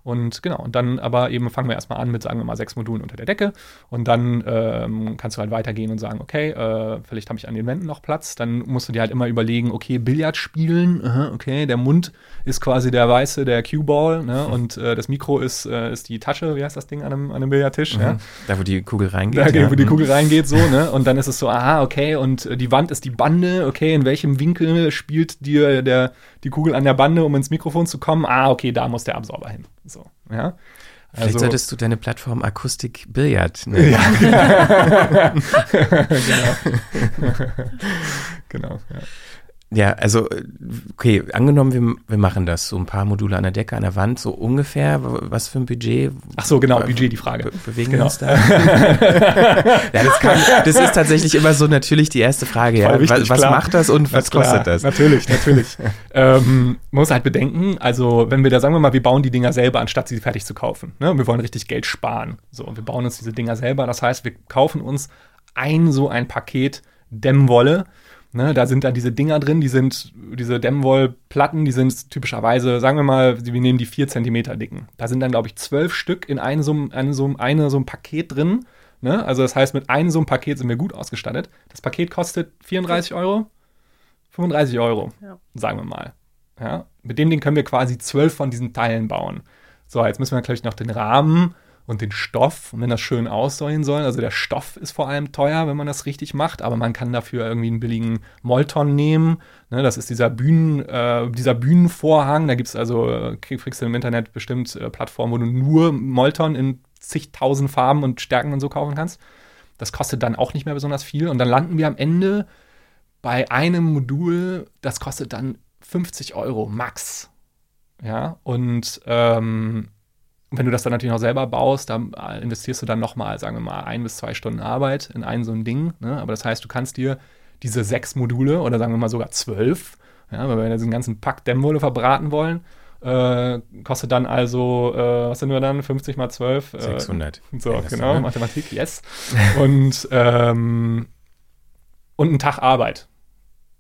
Und genau, und dann aber eben fangen wir erstmal an mit, sagen wir mal, sechs Modulen unter der Decke. Und dann ähm, kannst du halt weitergehen und sagen, okay, äh, vielleicht habe ich an den Wänden noch Platz. Dann musst du dir halt immer überlegen, okay, Billard spielen, aha, okay, der Mund ist quasi der weiße, der Cue-Ball, ne? und äh, das Mikro ist, äh, ist die Tasche, wie heißt das Ding an einem, an einem Billardtisch? Mhm. Ja? Da, wo die Kugel reingeht. Da, ja. wo die Mhm. Kugel reingeht, so, ne? Und dann ist es so, aha, okay, und äh, die Wand ist die Bande, okay, in welchem Winkel spielt dir der, die Kugel an der Bande, um ins Mikrofon zu kommen? Ah, okay, da muss der Absorber hin. So, ja. Vielleicht Also- solltest du deine Plattform Akustik Billard nennen. Ja. <laughs> <laughs> genau. <laughs> genau, ja. Ja, also, äh, okay, angenommen, wir, wir machen das, so ein paar Module an der Decke, an der Wand, so ungefähr, was für ein Budget? Ach so, genau, Budget, die Frage. Be bewegen Genau. wir uns da? <laughs> ja, das, kann, das ist tatsächlich immer so natürlich die erste Frage, ja. Wichtig, was was macht das und was klar, kostet das? Natürlich, natürlich. <laughs> ähm, man muss halt bedenken, also wenn wir da sagen wir mal, wir bauen die Dinger selber, anstatt sie fertig zu kaufen. Ne? Wir wollen richtig Geld sparen. So, und wir bauen uns diese Dinger selber. Das heißt, wir kaufen uns ein so ein Paket Dämmwolle. Ne, da sind dann diese Dinger drin, die sind, diese Dämmwollplatten, die sind typischerweise, sagen wir mal, wir nehmen die 4 Zentimeter dicken. Da sind dann, glaube ich, zwölf Stück in einem so, einem- so, einem- eine, so einem Paket drin. Ne? Also das heißt, mit einem so einem Paket sind wir gut ausgestattet. Das Paket kostet 34 Euro, 35 Euro, Ja. sagen wir mal. Ja? Mit dem Ding können wir quasi zwölf von diesen Teilen bauen. So, jetzt müssen wir natürlich noch den Rahmen und den Stoff, und wenn das schön aussehen soll. Also der Stoff ist vor allem teuer, wenn man das richtig macht, aber man kann dafür irgendwie einen billigen Molton nehmen. Ne, das ist dieser, Bühnen, äh, dieser Bühnenvorhang. Da gibt es also, äh, kriegst du im Internet bestimmt äh, Plattformen, wo du nur Molton in zigtausend Farben und Stärken und so kaufen kannst. Das kostet dann auch nicht mehr besonders viel. Und dann landen wir am Ende bei einem Modul, das kostet dann 50 Euro max. Ja, und ähm, wenn du das dann natürlich noch selber baust, dann äh, investierst du dann nochmal, sagen wir mal, ein bis zwei Stunden Arbeit in ein so ein Ding. Ne? Aber das heißt, du kannst dir diese sechs Module oder sagen wir mal sogar zwölf, ja, weil wir diesen ganzen Pack Dämmwolle verbraten wollen, äh, kostet dann also, äh, was sind wir dann, 50 mal 12? Äh, 600. so, Ja, genau, ne? Mathematik, yes. <laughs> und, ähm, und ein Tag Arbeit.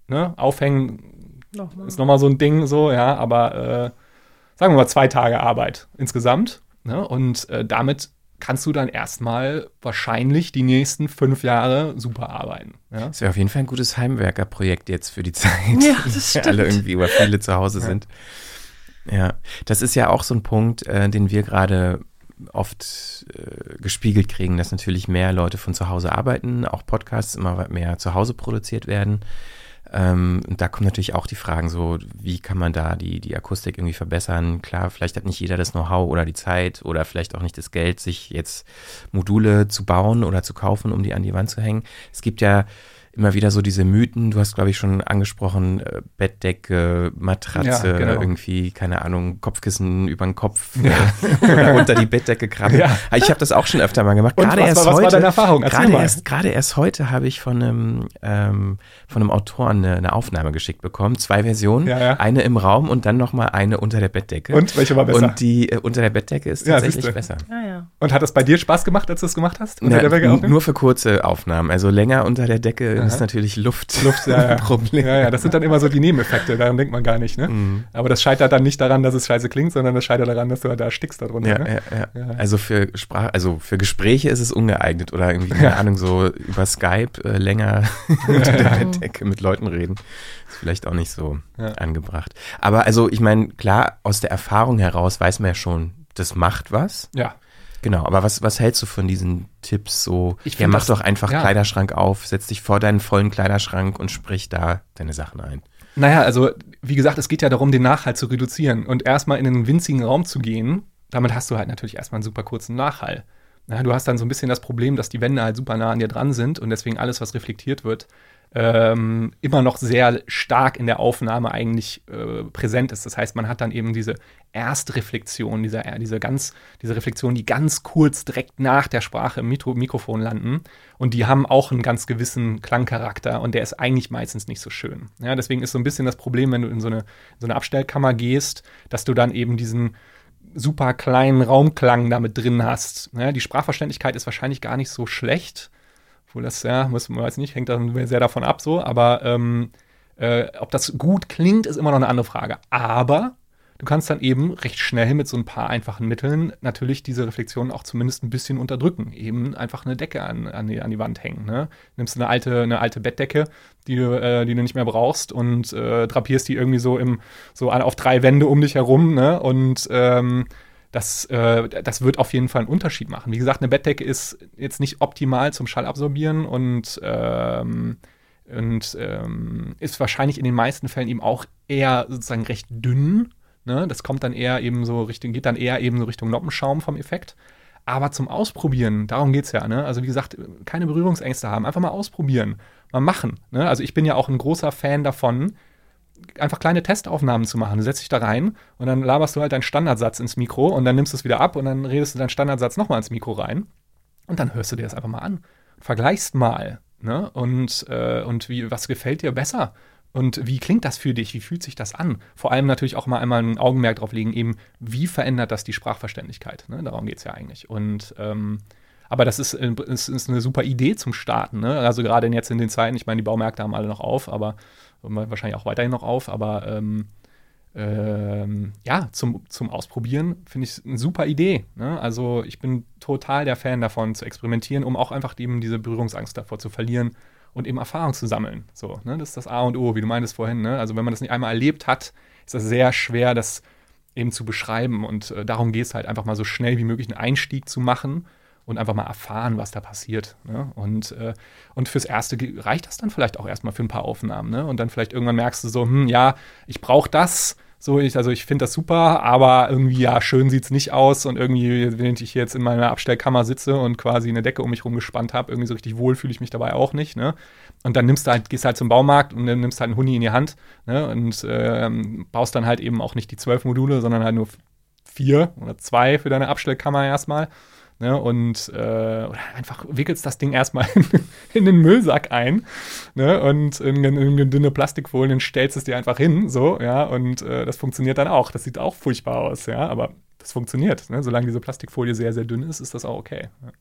Ne? Aufhängen Nochmal. ist nochmal so ein Ding, so, ja, aber äh, sagen wir mal zwei Tage Arbeit insgesamt. Ne? Und äh, damit kannst du dann erstmal wahrscheinlich die nächsten fünf Jahre super arbeiten. Ja? Das wäre auf jeden Fall ein gutes Heimwerkerprojekt jetzt für die <laughs> Zeit, Ja, das stimmt. alle irgendwie oder viele zu Hause sind. Ja, das ist ja auch so ein Punkt, äh, den wir gerade oft äh, gespiegelt kriegen, dass natürlich mehr Leute von zu Hause arbeiten, auch Podcasts immer mehr zu Hause produziert werden. Ähm, und da kommen natürlich auch die Fragen so, wie kann man da die, die Akustik irgendwie verbessern? Klar, vielleicht hat nicht jeder das Know-how oder die Zeit oder vielleicht auch nicht das Geld, sich jetzt Module zu bauen oder zu kaufen, um die an die Wand zu hängen. Es gibt ja immer wieder so diese Mythen, du hast, glaube ich, schon angesprochen, äh, Bettdecke, Matratze, Ja, genau. irgendwie, keine Ahnung, Kopfkissen über den Kopf <laughs> äh, oder <laughs> unter die Bettdecke krabbeln. Ja. Ich habe das auch schon öfter mal gemacht. Gerade was erst war- was war heute, deine Erfahrung? Erzähl Gerade erst, gerade erst heute habe ich von einem, ähm, von einem Autoren eine, eine Aufnahme geschickt bekommen. Zwei Versionen. Ja, ja. Eine im Raum und dann nochmal eine unter der Bettdecke. Und welche war besser? Und die äh, unter der Bettdecke ist Ja, tatsächlich besser. Ja, ja. Und hat das bei dir Spaß gemacht, als du es gemacht hast? Unter Na, nur für kurze Aufnahmen. Also länger unter der Decke Aha. ist natürlich Luft. <laughs> Luft, ja, <laughs> ja. Problem. Ja, ja, das sind dann immer so die Nebeneffekte, daran denkt man gar nicht. Ne? Mhm. Aber das scheitert dann nicht daran, dass es scheiße klingt, sondern das scheitert daran, dass du da stickst darunter. Ja, ne? ja, ja. Also für Sprach, also für Gespräche ist es ungeeignet oder irgendwie, keine Ahnung, so über Skype äh, länger <laughs> unter der Bettdecke mit Leuten reden. Ist vielleicht auch nicht so angebracht. Aber also, ich meine, klar, aus der Erfahrung heraus weiß man ja schon, das macht was. ja. Genau, aber was, was hältst du von diesen Tipps so? Ich ja, mach das- doch einfach ja. Kleiderschrank auf, setz dich vor deinen vollen Kleiderschrank und sprich da deine Sachen ein. Naja, also wie gesagt, es geht ja darum, den Nachhall zu reduzieren und erstmal in einen winzigen Raum zu gehen. Damit hast du halt natürlich erstmal einen super kurzen Nachhall. Ja, du hast dann so ein bisschen das Problem, dass die Wände halt super nah an dir dran sind und deswegen alles, was reflektiert wird, ähm, immer noch sehr stark in der Aufnahme eigentlich äh, präsent ist. Das heißt, man hat dann eben diese Erstreflexion, diese, diese, ganz, diese Reflexion, die ganz kurz direkt nach der Sprache im Mikro Mikrofon landen. Und die haben auch einen ganz gewissen Klangcharakter und der ist eigentlich meistens nicht so schön. Ja, deswegen ist so ein bisschen das Problem, wenn du in so eine, in so eine Abstellkammer gehst, dass du dann eben diesen super kleinen Raumklang damit drin hast. Ja, die Sprachverständlichkeit ist wahrscheinlich gar nicht so schlecht. Obwohl das, ja, muss man weiß nicht, hängt dann sehr davon ab so. Aber ähm, äh, ob das gut klingt, ist immer noch eine andere Frage. Aber du kannst dann eben recht schnell mit so ein paar einfachen Mitteln natürlich diese Reflexion auch zumindest ein bisschen unterdrücken. Eben einfach eine Decke an, an, die, an die Wand hängen. Ne? Nimmst eine alte, eine alte Bettdecke, die du, äh, die du nicht mehr brauchst und äh, drapierst die irgendwie so im, so auf drei Wände um dich herum, ne? Und ähm, das, äh, das wird auf jeden Fall einen Unterschied machen. Wie gesagt, eine Bettdecke ist jetzt nicht optimal zum Schallabsorbieren und, ähm, und ähm, ist wahrscheinlich in den meisten Fällen eben auch eher sozusagen recht dünn. Ne? Das kommt dann eher eben so Richtung, geht dann eher eben so Richtung Noppenschaum vom Effekt. Aber zum Ausprobieren, darum geht es ja. Ne? Also wie gesagt, keine Berührungsängste haben, einfach mal ausprobieren, mal machen. Ne? Also ich bin ja auch ein großer Fan davon, einfach kleine Testaufnahmen zu machen. Du setzt dich da rein und dann laberst du halt deinen Standardsatz ins Mikro und dann nimmst du es wieder ab und dann redest du deinen Standardsatz nochmal ins Mikro rein und dann hörst du dir das einfach mal an. Vergleichst mal. Ne? Und, äh, und wie, was gefällt dir besser? Und wie klingt das für dich? Wie fühlt sich das an? Vor allem natürlich auch mal einmal ein Augenmerk drauf legen, eben, wie verändert das die Sprachverständlichkeit? Ne? Darum geht es ja eigentlich. Und ähm, aber das ist, ist, ist, eine super Idee zum Starten. Ne? Also gerade jetzt in den Zeiten, ich meine, die Baumärkte haben alle noch auf, aber wahrscheinlich auch weiterhin noch auf, aber ähm, ähm, ja, zum, zum Ausprobieren finde ich eine super Idee. Ne? Also ich bin total der Fan davon zu experimentieren, um auch einfach eben diese Berührungsangst davor zu verlieren und eben Erfahrung zu sammeln. So, ne? Das ist das A und O, wie du meintest vorhin. Ne? Also wenn man das nicht einmal erlebt hat, ist das sehr schwer, das eben zu beschreiben. Und äh, darum geht es halt einfach mal so schnell wie möglich einen Einstieg zu machen und einfach mal erfahren, was da passiert. Ne? Und, äh, und fürs Erste reicht das dann vielleicht auch erstmal für ein paar Aufnahmen. Ne? Und dann vielleicht irgendwann merkst du so, hm, ja, ich brauche das so, ich, also ich finde das super, aber irgendwie, ja, schön sieht es nicht aus. Und irgendwie, wenn ich jetzt in meiner Abstellkammer sitze und quasi eine Decke um mich rumgespannt habe, irgendwie so richtig wohl fühle ich mich dabei auch nicht. Ne? Und dann nimmst du halt, gehst halt zum Baumarkt und dann nimmst halt einen Huni in die Hand ne? und ähm, baust dann halt eben auch nicht die zwölf Module, sondern halt nur vier oder zwei für deine Abstellkammer erstmal. Ne, und äh, oder einfach wickelst das Ding erstmal <laughs> in, in den Müllsack ein ne, und in, in, in dünne Plastikfolien stellst es dir einfach hin, so, ja, und äh, das funktioniert dann auch. Das sieht auch furchtbar aus, ja, aber das funktioniert. Ne? Solange diese Plastikfolie sehr, sehr dünn ist, ist das auch okay. Ja.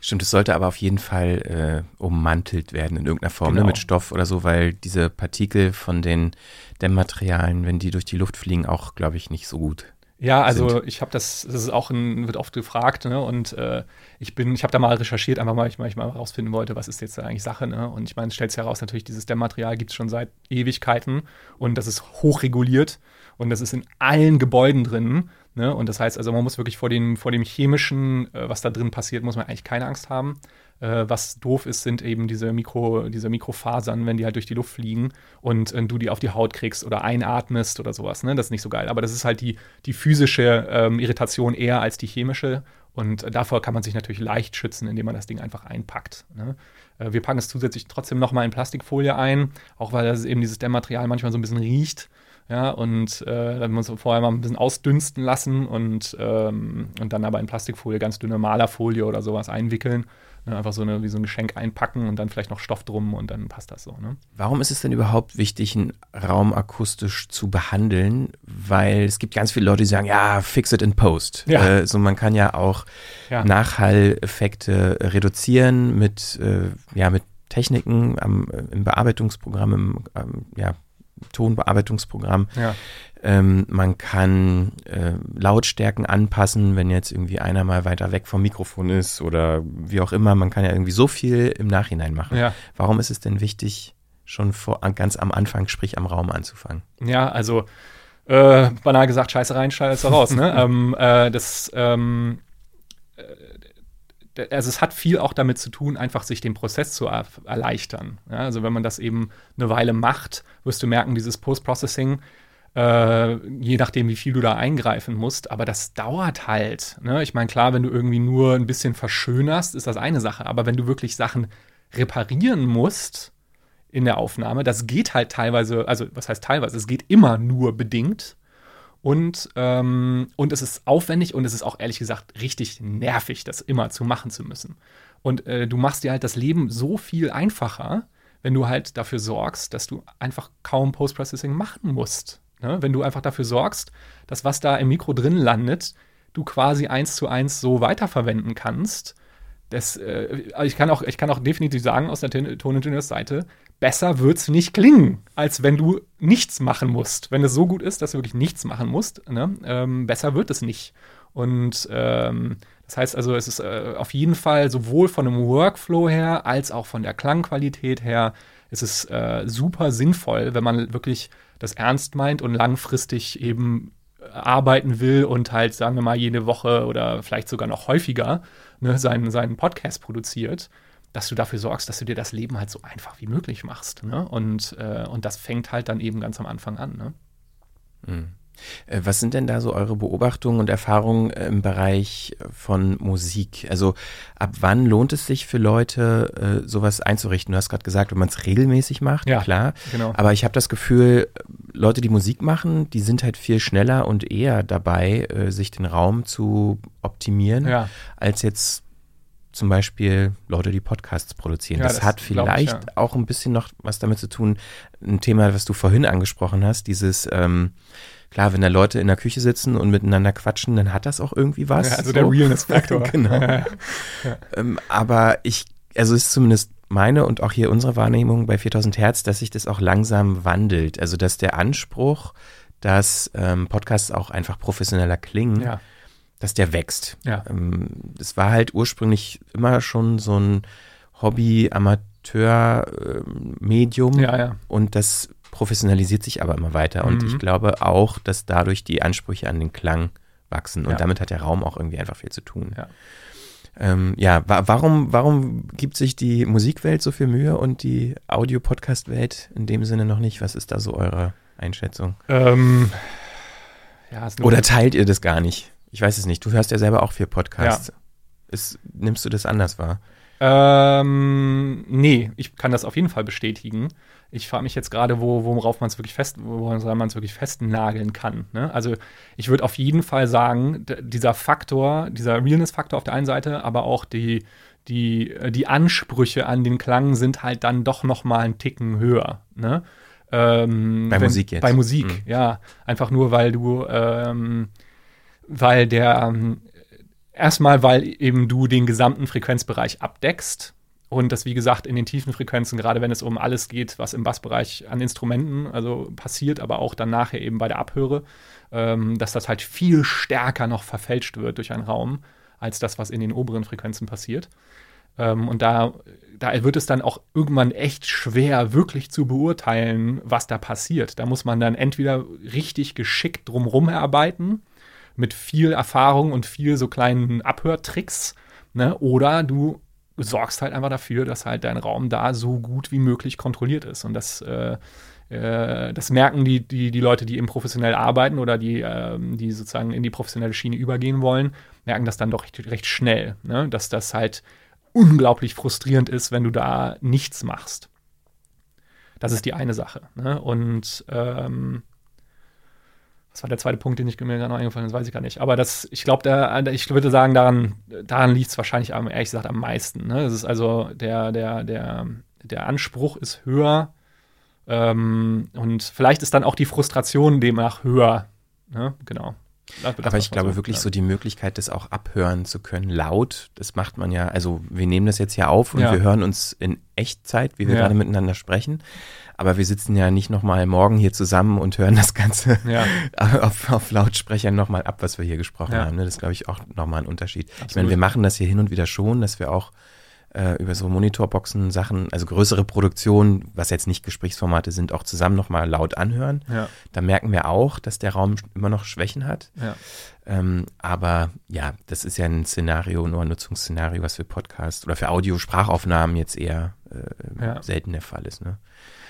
Stimmt, es sollte aber auf jeden Fall äh, ummantelt werden in irgendeiner Form, ne, genau. ne, mit Stoff oder so, weil diese Partikel von den Dämmmaterialien, wenn die durch die Luft fliegen, auch, glaube ich, nicht so gut ja, also sind. ich habe das, das ist auch ein, wird oft gefragt, ne? Und äh, ich bin, ich habe da mal recherchiert, einfach mal, weil ich mal herausfinden wollte, was ist jetzt eigentlich Sache, ne? Und ich meine, es stellt sich heraus, natürlich, dieses Dämmmaterial gibt es schon seit Ewigkeiten und das ist hochreguliert und das ist in allen Gebäuden drin. Ne? Und das heißt also, man muss wirklich vor dem, vor dem chemischen, äh, was da drin passiert, muss man eigentlich keine Angst haben. Äh, was doof ist, sind eben diese, Mikro, diese Mikrofasern, wenn die halt durch die Luft fliegen und äh, du die auf die Haut kriegst oder einatmest oder sowas. Ne? Das ist nicht so geil. Aber das ist halt die, die physische ähm, Irritation eher als die chemische. Und davor kann man sich natürlich leicht schützen, indem man das Ding einfach einpackt. Ne? Äh, wir packen es zusätzlich trotzdem nochmal in Plastikfolie ein, auch weil das eben dieses Dämmmaterial manchmal so ein bisschen riecht. Ja, und äh, dann muss man vorher mal ein bisschen ausdünsten lassen und, ähm, und dann aber in Plastikfolie, ganz dünne Malerfolie oder sowas einwickeln Ne, einfach so eine, wie so ein Geschenk einpacken und dann vielleicht noch Stoff drum und dann passt das so. Ne? Warum ist es denn überhaupt wichtig, einen Raum akustisch zu behandeln? Weil es gibt ganz viele Leute, die sagen, ja, fix it in post. Ja. Äh, so man kann ja auch ja. Nachhalleffekte reduzieren mit, äh, ja, mit Techniken am, im Bearbeitungsprogramm, im ähm, ja, Tonbearbeitungsprogramm. Ja. Ähm, man kann äh, Lautstärken anpassen, wenn jetzt irgendwie einer mal weiter weg vom Mikrofon ist oder wie auch immer. Man kann ja irgendwie so viel im Nachhinein machen. Ja. Warum ist es denn wichtig, schon vor, ganz am Anfang, sprich am Raum anzufangen? Ja, also äh, banal gesagt, Scheiße rein, Scheiße <laughs> raus. ne? ähm, äh, das ähm, äh, also es hat viel auch damit zu tun, einfach sich den Prozess zu erleichtern. Ja, also wenn man das eben eine Weile macht, wirst du merken, dieses Post-Processing äh, je nachdem, wie viel du da eingreifen musst. Aber das dauert halt. Ne? Ich meine, klar, wenn du irgendwie nur ein bisschen verschönerst, ist das eine Sache. Aber wenn du wirklich Sachen reparieren musst in der Aufnahme, das geht halt teilweise, also was heißt teilweise, es geht immer nur bedingt. Und, ähm, und es ist aufwendig und es ist auch ehrlich gesagt richtig nervig, das immer zu machen zu müssen. Und äh, du machst dir halt das Leben so viel einfacher, wenn du halt dafür sorgst, dass du einfach kaum Post-Processing machen musst. Ne? Wenn du einfach dafür sorgst, dass was da im Mikro drin landet, du quasi eins zu eins so weiterverwenden kannst. Das, äh, also ich, kann auch, ich kann auch definitiv sagen aus der Toningenieursseite, besser wird es nicht klingen, als wenn du nichts machen musst. Wenn es so gut ist, dass du wirklich nichts machen musst, ne? ähm, besser wird es nicht. Und ähm, das heißt also, es ist äh, auf jeden Fall sowohl von einem Workflow her als auch von der Klangqualität her, ist es äh, super sinnvoll, wenn man wirklich das ernst meint und langfristig eben arbeiten will und halt, sagen wir mal, jede Woche oder vielleicht sogar noch häufiger ne, seinen, seinen Podcast produziert, dass du dafür sorgst, dass du dir das Leben halt so einfach wie möglich machst. Ne? Und, äh, und das fängt halt dann eben ganz am Anfang an. Ne? Mhm. Äh, Was sind denn da so eure Beobachtungen und Erfahrungen äh, im Bereich von Musik? Also ab wann lohnt es sich für Leute, äh, sowas einzurichten? Du hast gerade gesagt, wenn man es regelmäßig macht, Ja, klar. genau. Aber ich habe das Gefühl, Leute, die Musik machen, die sind halt viel schneller und eher dabei, äh, sich den Raum zu optimieren, Ja. als jetzt zum Beispiel Leute, die Podcasts produzieren. Ja, das, das hat glaub ich, vielleicht ja. auch ein bisschen noch was damit zu tun, ein Thema, was du vorhin angesprochen hast, dieses, ähm, klar, wenn da Leute in der Küche sitzen und miteinander quatschen, dann hat das auch irgendwie was. Ja, also der Realness-Faktor. <laughs> genau. Ja. Ähm, aber ich, also es ist zumindest meine und auch hier unsere Wahrnehmung bei 4000 Hertz, dass sich das auch langsam wandelt. Also dass der Anspruch, dass ähm, Podcasts auch einfach professioneller klingen, Ja. dass der wächst. Ja. Ähm, das war halt ursprünglich immer schon so ein Hobby-Amateur-Medium Ja, ja. und das professionalisiert sich aber immer weiter. Und Mhm. ich glaube auch, dass dadurch die Ansprüche an den Klang wachsen. Und Ja. damit hat der Raum auch irgendwie einfach viel zu tun. Ja. Ähm, ja, wa warum, warum gibt sich die Musikwelt so viel Mühe und die Audio-Podcast-Welt in dem Sinne noch nicht? Was ist da so eure Einschätzung? Ähm, ja, Oder teilt ihr das gar nicht? Ich weiß es nicht. Du hörst ja selber auch viel Podcasts. Ist, nimmst du das anders wahr? Ähm, nee, ich kann das auf jeden Fall bestätigen. Ich frage mich jetzt gerade, wo, worauf man es wirklich fest, woran man es wirklich festnageln kann. Ne? Also ich würde auf jeden Fall sagen, dieser Faktor, dieser Realness-Faktor auf der einen Seite, aber auch die, die, äh, die Ansprüche an den Klang sind halt dann doch noch mal einen Ticken höher. Ne? Ähm, Bei Musik jetzt. Bei Musik, Mhm. ja. Einfach nur, weil du, ähm, weil der, ähm, erstmal, weil eben du den gesamten Frequenzbereich abdeckst. Und das, wie gesagt, in den tiefen Frequenzen, gerade wenn es um alles geht, was im Bassbereich an Instrumenten also passiert, aber auch dann nachher eben bei der Abhöre, ähm, dass das halt viel stärker noch verfälscht wird durch einen Raum, als das, was in den oberen Frequenzen passiert. Ähm, und da, da wird es dann auch irgendwann echt schwer, wirklich zu beurteilen, was da passiert. Da muss man dann entweder richtig geschickt drumherum erarbeiten, mit viel Erfahrung und viel so kleinen Abhörtricks, ne? oder du sorgst halt einfach dafür, dass halt dein Raum da so gut wie möglich kontrolliert ist. Und das, äh, äh, das merken die, die, die Leute, die eben professionell arbeiten oder die, ähm, die sozusagen in die professionelle Schiene übergehen wollen, merken das dann doch recht, recht schnell, ne? dass das halt unglaublich frustrierend ist, wenn du da nichts machst. Das ist die eine Sache. Ne? Und ähm, was war der zweite Punkt, den ich mir gerade eingefallen ist, weiß ich gar nicht. Aber das, ich glaube, ich würde sagen, daran, daran liegt es wahrscheinlich am, ehrlich gesagt am meisten. Ne? Das ist also der, der, der, der Anspruch ist höher ähm, und vielleicht ist dann auch die Frustration demnach höher. Ne? Genau. Aber ich glaube wirklich ja. so die Möglichkeit, das auch abhören zu können, laut, das macht man ja, also wir nehmen das jetzt ja auf und Ja. wir hören uns in Echtzeit, wie wir Ja. gerade miteinander sprechen. Aber wir sitzen ja nicht nochmal morgen hier zusammen und hören das Ganze <laughs> auf, auf Lautsprechern nochmal ab, was wir hier gesprochen haben. Ne? Das ist, glaube ich, auch nochmal ein Unterschied. Ich meine, Absolut. wir machen das hier hin und wieder schon, dass wir auch äh, über so Monitorboxen Sachen, also größere Produktionen, was jetzt nicht Gesprächsformate sind, auch zusammen nochmal laut anhören. Ja, Da merken wir auch, dass der Raum immer noch Schwächen hat. ja. Ähm, aber ja, das ist ja ein Szenario, nur ein Nutzungsszenario, was für Podcast oder für Audio-Sprachaufnahmen jetzt eher äh, Ja. selten der Fall ist. Ne?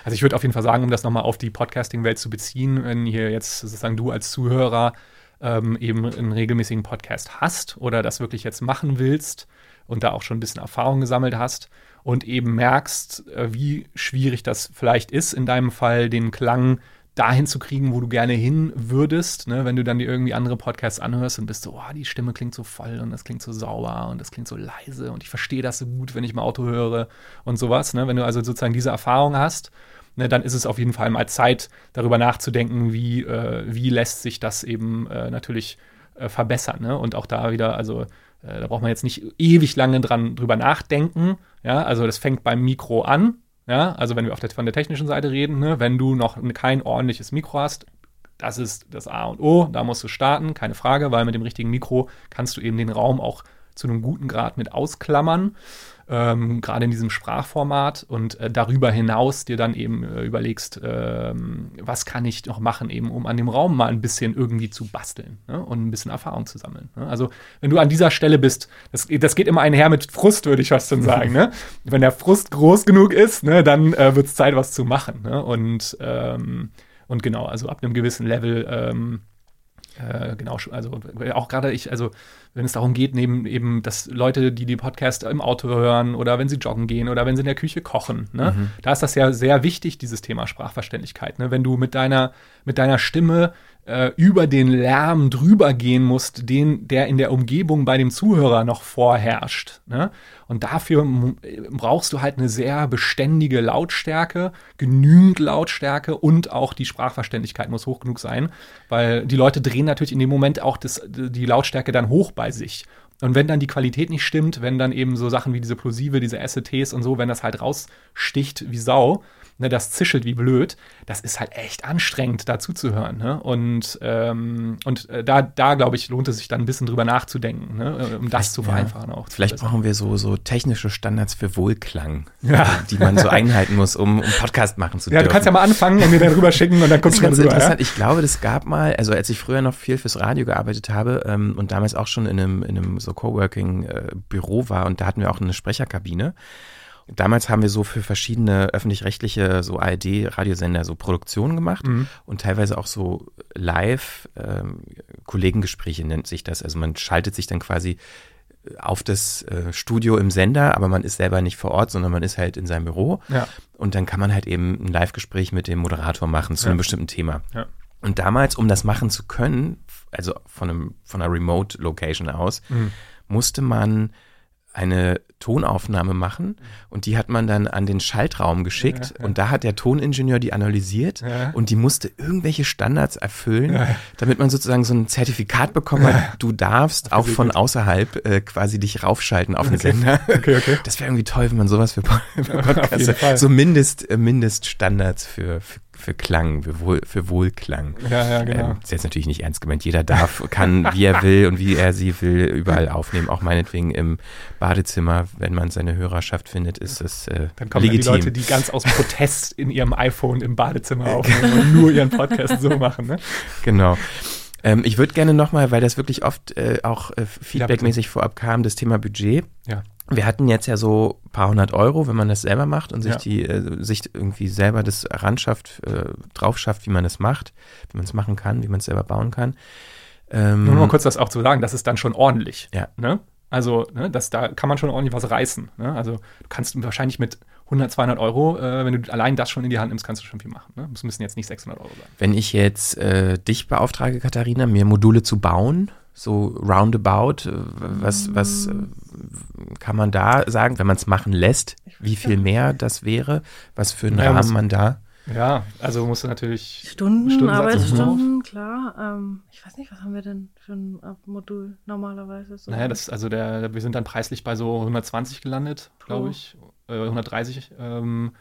Also ich würde auf jeden Fall sagen, um das nochmal auf die Podcasting-Welt zu beziehen, wenn hier jetzt sozusagen du als Zuhörer ähm, eben einen regelmäßigen Podcast hast oder das wirklich jetzt machen willst und da auch schon ein bisschen Erfahrung gesammelt hast und eben merkst, äh, wie schwierig das vielleicht ist, in deinem Fall den Klang dahin zu kriegen, wo du gerne hin würdest, ne? wenn du dann dir irgendwie andere Podcasts anhörst und bist so, oh, die Stimme klingt so voll und das klingt so sauber und das klingt so leise und ich verstehe das so gut, wenn ich im Auto höre und sowas. Ne? Wenn du also sozusagen diese Erfahrung hast, ne, dann ist es auf jeden Fall mal Zeit, darüber nachzudenken, wie, äh, wie lässt sich das eben äh, natürlich äh, verbessern. Ne? Und auch da wieder, also äh, da braucht man jetzt nicht ewig lange dran drüber nachdenken. Ja, also das fängt beim Mikro an. Ja, also wenn wir auf der, von der technischen Seite reden, ne, wenn du noch kein ordentliches Mikro hast, das ist das A und O, da musst du starten, keine Frage, weil mit dem richtigen Mikro kannst du eben den Raum auch zu einem guten Grad mit ausklammern, ähm, gerade in diesem Sprachformat und äh, darüber hinaus dir dann eben äh, überlegst, ähm, was kann ich noch machen, eben um an dem Raum mal ein bisschen irgendwie zu basteln ne, und ein bisschen Erfahrung zu sammeln. Ne? Also wenn du an dieser Stelle bist, das, das geht immer einher mit Frust, würde ich fast schon sagen. ne? <laughs> Wenn der Frust groß genug ist, ne, dann äh, wird es Zeit, was zu machen. Ne? Und, ähm, und genau, also ab einem gewissen Level ähm, Äh, genau, also auch gerade ich, also wenn es darum geht, neben eben, dass Leute, die die Podcast im Auto hören oder wenn sie joggen gehen oder wenn sie in der Küche kochen, ne, Mhm. da ist das ja sehr wichtig, dieses Thema Sprachverständlichkeit. Ne? Wenn du mit deiner, mit deiner Stimme äh, über den Lärm drüber gehen musst, den, der in der Umgebung bei dem Zuhörer noch vorherrscht. Ne? Und dafür brauchst du halt eine sehr beständige Lautstärke, genügend Lautstärke und auch die Sprachverständlichkeit muss hoch genug sein, weil die Leute drehen natürlich in dem Moment auch das, die Lautstärke dann hoch bei sich. Und wenn dann die Qualität nicht stimmt, wenn dann eben so Sachen wie diese Plosive, diese SETs und so, wenn das halt raussticht wie Sau, ne, das zischelt wie blöd, das ist halt echt anstrengend, da zuzuhören. Ne? Und, ähm, und äh, da, da glaube ich, lohnt es sich dann ein bisschen drüber nachzudenken, ne? äh, um das zu Ja. vereinfachen auch. zu Vielleicht brauchen wir so, so technische Standards für Wohlklang, Ja. die man so <laughs> einhalten muss, um, um Podcast machen zu Ja, dürfen. du kannst ja mal anfangen und mir dann rüber schicken und dann guckst du mal ganz drüber. interessant. Ja? Ich glaube, das gab mal, also als ich früher noch viel fürs Radio gearbeitet habe ähm, und damals auch schon in einem, in einem so Coworking-Büro war und da hatten wir auch eine Sprecherkabine. Damals haben wir so für verschiedene öffentlich-rechtliche, so ARD-Radiosender so Produktionen gemacht Mhm. und teilweise auch so live ähm, Kollegengespräche nennt sich das. Also man schaltet sich dann quasi auf das äh, Studio im Sender, aber man ist selber nicht vor Ort, sondern man ist halt in seinem Büro. Ja. Und dann kann man halt eben ein Live-Gespräch mit dem Moderator machen zu Ja. einem bestimmten Thema. Ja. Und damals, um das machen zu können, also von, einem, von einer Remote-Location aus, Mhm. musste man eine Tonaufnahme machen und die hat man dann an den Schaltraum geschickt Ja, ja. und da hat der Toningenieur die analysiert Ja. und die musste irgendwelche Standards erfüllen, damit man sozusagen so ein Zertifikat bekommen hat, du darfst auch von außerhalb äh, quasi dich raufschalten auf den Sender. <laughs> Okay, okay. Das wäre irgendwie toll, wenn man sowas für, für <laughs> Podcasts, so Mindest, äh, Mindeststandards für, für, für Klang, für, Wohl, für Wohlklang. Ja, ja, genau. Ähm, ist jetzt natürlich nicht ernst gemeint. Jeder darf, kann, wie er will und wie er sie will, überall aufnehmen. Auch meinetwegen im Badezimmer, wenn man seine Hörerschaft findet, ist das äh, Dann kommen legitim. dann die Leute, die ganz aus Protest in ihrem iPhone im Badezimmer <laughs> aufnehmen und nur ihren Podcast so machen. Ne? Genau. Ähm, ich würde gerne nochmal, weil das wirklich oft äh, auch äh, feedbackmäßig vorab kam, das Thema Budget. Ja. Wir hatten jetzt ja so ein paar hundert Euro, wenn man das selber macht und sich Ja. die, äh, sich irgendwie selber das ranschafft, äh, drauf schafft, wie man es macht, wie man es machen kann, wie man es selber bauen kann. Ähm, Nur mal kurz das auch zu sagen, das ist dann schon ordentlich. Ja. Ne? Also, ne, das, da kann man schon ordentlich was reißen. Ne? Also, du kannst wahrscheinlich mit 100, 200 Euro, äh, wenn du allein das schon in die Hand nimmst, kannst du schon viel machen. Ne? Das müssen jetzt nicht 600 Euro sein. Wenn ich jetzt äh, dich beauftrage, Katharina, mir Module zu bauen, so roundabout, äh, was, was äh, kann man da sagen, wenn man es machen lässt, wie viel mehr das wäre, was für einen Ja, muss- Rahmen man da? Ja, also musst du natürlich Stunden, Stundensatz Arbeitsstunden, klar. Ähm, ich weiß nicht, was haben wir denn für ein äh, Modul normalerweise? So Naja, das, also der, wir sind dann preislich bei so 120 gelandet, glaube ich. Äh, 130. Ähm,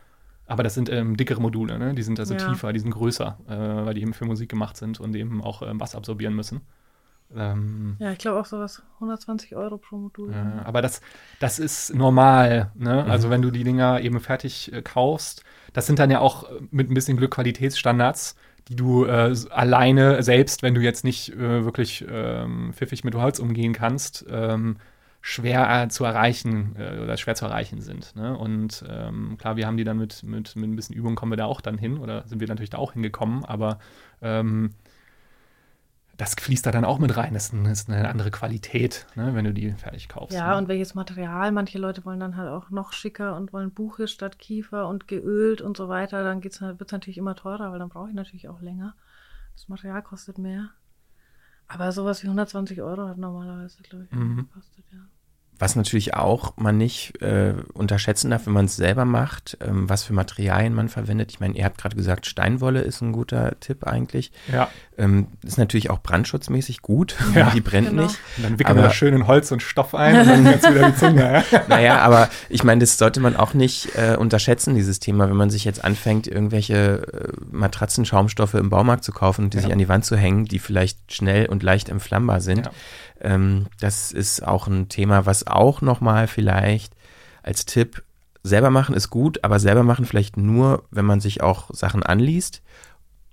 aber das sind ähm, dickere Module, ne? Die sind also Ja. tiefer, die sind größer, äh, weil die eben für Musik gemacht sind und eben auch ähm, Bass absorbieren müssen. Ähm, ja, ich glaube auch sowas, 120 Euro pro Modul. ja, aber das, das ist normal, ne? Mhm. Also wenn du die Dinger eben fertig äh, kaufst, das sind dann ja auch äh, mit ein bisschen Glück Qualitätsstandards, die du äh, alleine selbst, wenn du jetzt nicht äh, wirklich ähm, pfiffig mit Holz umgehen kannst, ähm, schwer äh, zu erreichen äh, oder schwer zu erreichen sind. Ne? Und ähm, klar, wir haben die dann mit, mit, mit ein bisschen Übung kommen wir da auch dann hin oder sind wir natürlich da auch hingekommen, aber ähm, das fließt da dann auch mit rein. Das ist, ein, das ist eine andere Qualität, ne, wenn du die fertig kaufst. Ja, ne? und welches Material? Manche Leute wollen dann halt auch noch schicker und wollen Buche statt Kiefer und geölt und so weiter. Dann wird es natürlich immer teurer, weil dann brauche ich natürlich auch länger. Das Material kostet mehr. Aber sowas wie 120 Euro hat normalerweise, glaube ich, Mhm. gekostet, ja. Was natürlich auch man nicht äh, unterschätzen darf, wenn man es selber macht, ähm, was für Materialien man verwendet. Ich meine, ihr habt gerade gesagt, Steinwolle ist ein guter Tipp eigentlich. ja. Ähm, ist natürlich auch brandschutzmäßig gut, <laughs> Ja, die brennt genau. nicht. Und dann wickeln wir Aber- das schön in Holz und Stoff ein und dann du wieder die Zunge. Ja? <laughs> Naja, aber ich meine, das sollte man auch nicht äh, unterschätzen, dieses Thema, wenn man sich jetzt anfängt, irgendwelche äh, Matratzen, Schaumstoffe im Baumarkt zu kaufen und die Ja. sich an die Wand zu hängen, die vielleicht schnell und leicht entflammbar sind. Ja. Ähm, das ist auch ein Thema, was auch nochmal vielleicht als Tipp selber machen ist gut, aber selber machen vielleicht nur, wenn man sich auch Sachen anliest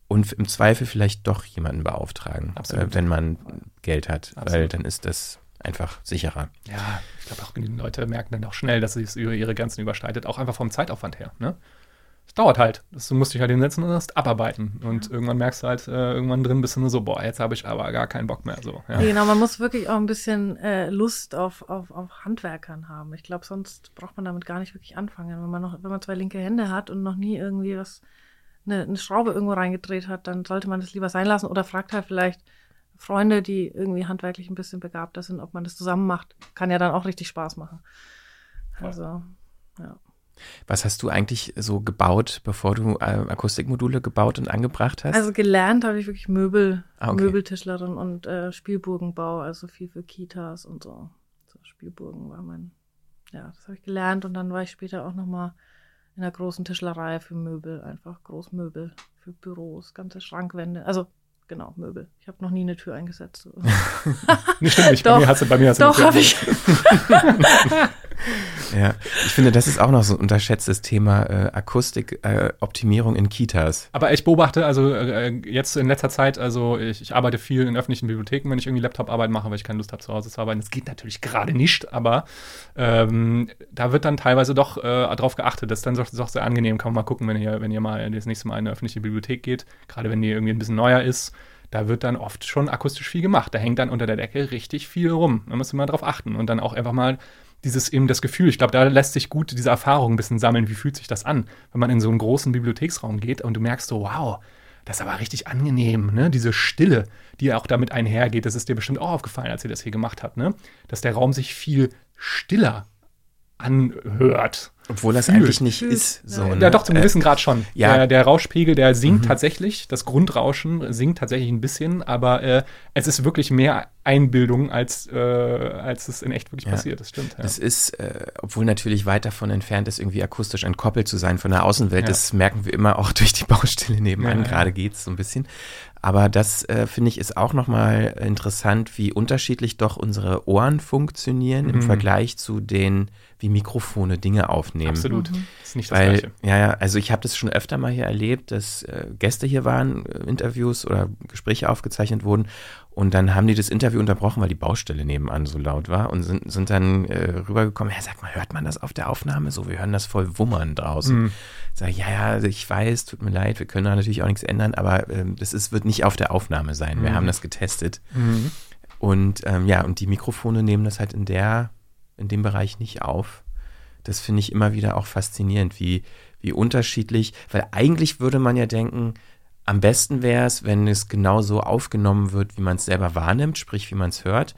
und im Zweifel vielleicht doch jemanden beauftragen, Absolut. äh, wenn man Geld hat, weil Absolut. dann ist das einfach sicherer. Ja, ich glaube auch genügend Leute merken dann auch schnell, dass es über ihre Grenzen überschreitet, auch einfach vom Zeitaufwand her. Ne? Es dauert halt. Das, du musst dich halt hinsetzen und das abarbeiten. Und irgendwann merkst du halt, äh, irgendwann drin bist du nur so, boah, jetzt habe ich aber gar keinen Bock mehr. So, ja. Ja, genau, man muss wirklich auch ein bisschen äh, Lust auf, auf, auf Handwerkern haben. Ich glaube, sonst braucht man damit gar nicht wirklich anfangen. Wenn man noch, wenn man zwei linke Hände hat und noch nie irgendwie was, eine, eine Schraube irgendwo reingedreht hat, dann sollte man das lieber sein lassen oder fragt halt vielleicht Freunde, die irgendwie handwerklich ein bisschen begabter sind, ob man das zusammen macht. Kann ja dann auch richtig Spaß machen. Also, ja. Was hast du eigentlich so gebaut, bevor du äh, Akustikmodule gebaut und angebracht hast? Also gelernt habe ich wirklich Möbel, Ah, okay. Möbeltischlerin und äh, Spielburgenbau, also viel für Kitas und so. so. Spielburgen war mein, ja, das habe ich gelernt und dann war ich später auch nochmal in einer großen Tischlerei für Möbel, einfach Großmöbel für Büros, ganze Schrankwände, also genau, Möbel. Ich habe noch nie eine Tür eingesetzt. <laughs> Nee, stimmt nicht. Doch. bei mir hast du, bei mir hast du Doch, habe ich. ja, ich finde, das ist auch noch so ein unterschätztes Thema äh, Akustikoptimierung äh, in Kitas. Aber ich beobachte, also äh, jetzt in letzter Zeit, also ich, ich arbeite viel in öffentlichen Bibliotheken, wenn ich irgendwie Laptop-Arbeit mache, weil ich keine Lust habe, zu Hause zu arbeiten. Das geht natürlich gerade nicht, aber ähm, da wird dann teilweise doch äh, darauf geachtet. Das ist dann doch, doch sehr angenehm. Kann man mal gucken, wenn ihr, wenn ihr mal das nächste Mal in eine öffentliche Bibliothek geht, gerade wenn die irgendwie ein bisschen neuer ist. Da wird dann oft schon akustisch viel gemacht. Da hängt dann unter der Decke richtig viel rum. Da ihr mal drauf achten und dann auch einfach mal dieses eben das Gefühl, ich glaube, da lässt sich gut diese Erfahrung ein bisschen sammeln, wie fühlt sich das an, wenn man in so einen großen Bibliotheksraum geht und du merkst so, wow, das ist aber richtig angenehm, ne? Diese Stille, die auch damit einhergeht, das ist dir bestimmt auch aufgefallen, als ihr das hier gemacht habt, ne? Dass der Raum sich viel stiller anhört. Obwohl das Fühlt. eigentlich nicht ist. So, ne? Ja, doch, zum Äh, gewissen Grad schon. ja. Der, der Rauschpegel, der sinkt tatsächlich. Das Grundrauschen sinkt tatsächlich ein bisschen, aber äh, es ist wirklich mehr Einbildung, als, äh, als es in echt wirklich Ja. passiert. Das stimmt. Ja. Das ist, äh, obwohl natürlich weit davon entfernt ist, irgendwie akustisch entkoppelt zu sein von der Außenwelt. Ja. Das merken wir immer auch <laughs> durch die Baustelle nebenan. Ja, ja. Gerade geht's so ein bisschen. Aber das, äh, finde ich, ist auch nochmal interessant, wie unterschiedlich doch unsere Ohren funktionieren im Mhm. Vergleich zu den, wie Mikrofone Dinge aufnehmen. Absolut. Mhm. Das ist nicht das Weil, Gleiche. ja, ja, also ich habe das schon öfter mal hier erlebt, dass äh, Gäste hier waren, äh, Interviews oder Gespräche aufgezeichnet wurden und dann haben die das Interview unterbrochen, weil die Baustelle nebenan so laut war und sind, sind dann äh, rübergekommen, ja, sag mal, hört man das auf der Aufnahme so? Wir hören das voll wummern draußen. Mhm. Sag ja, ja, also ich weiß, tut mir leid, wir können da natürlich auch nichts ändern, aber ähm, das ist, wird nicht auf der Aufnahme sein. Wir Mhm. haben das getestet. Mhm. Und ähm, ja, und die Mikrofone nehmen das halt in der, in dem Bereich nicht auf. Das finde ich immer wieder auch faszinierend, wie, wie unterschiedlich, weil eigentlich würde man ja denken, am besten wäre es, wenn es genau so aufgenommen wird, wie man es selber wahrnimmt, sprich, wie man es hört.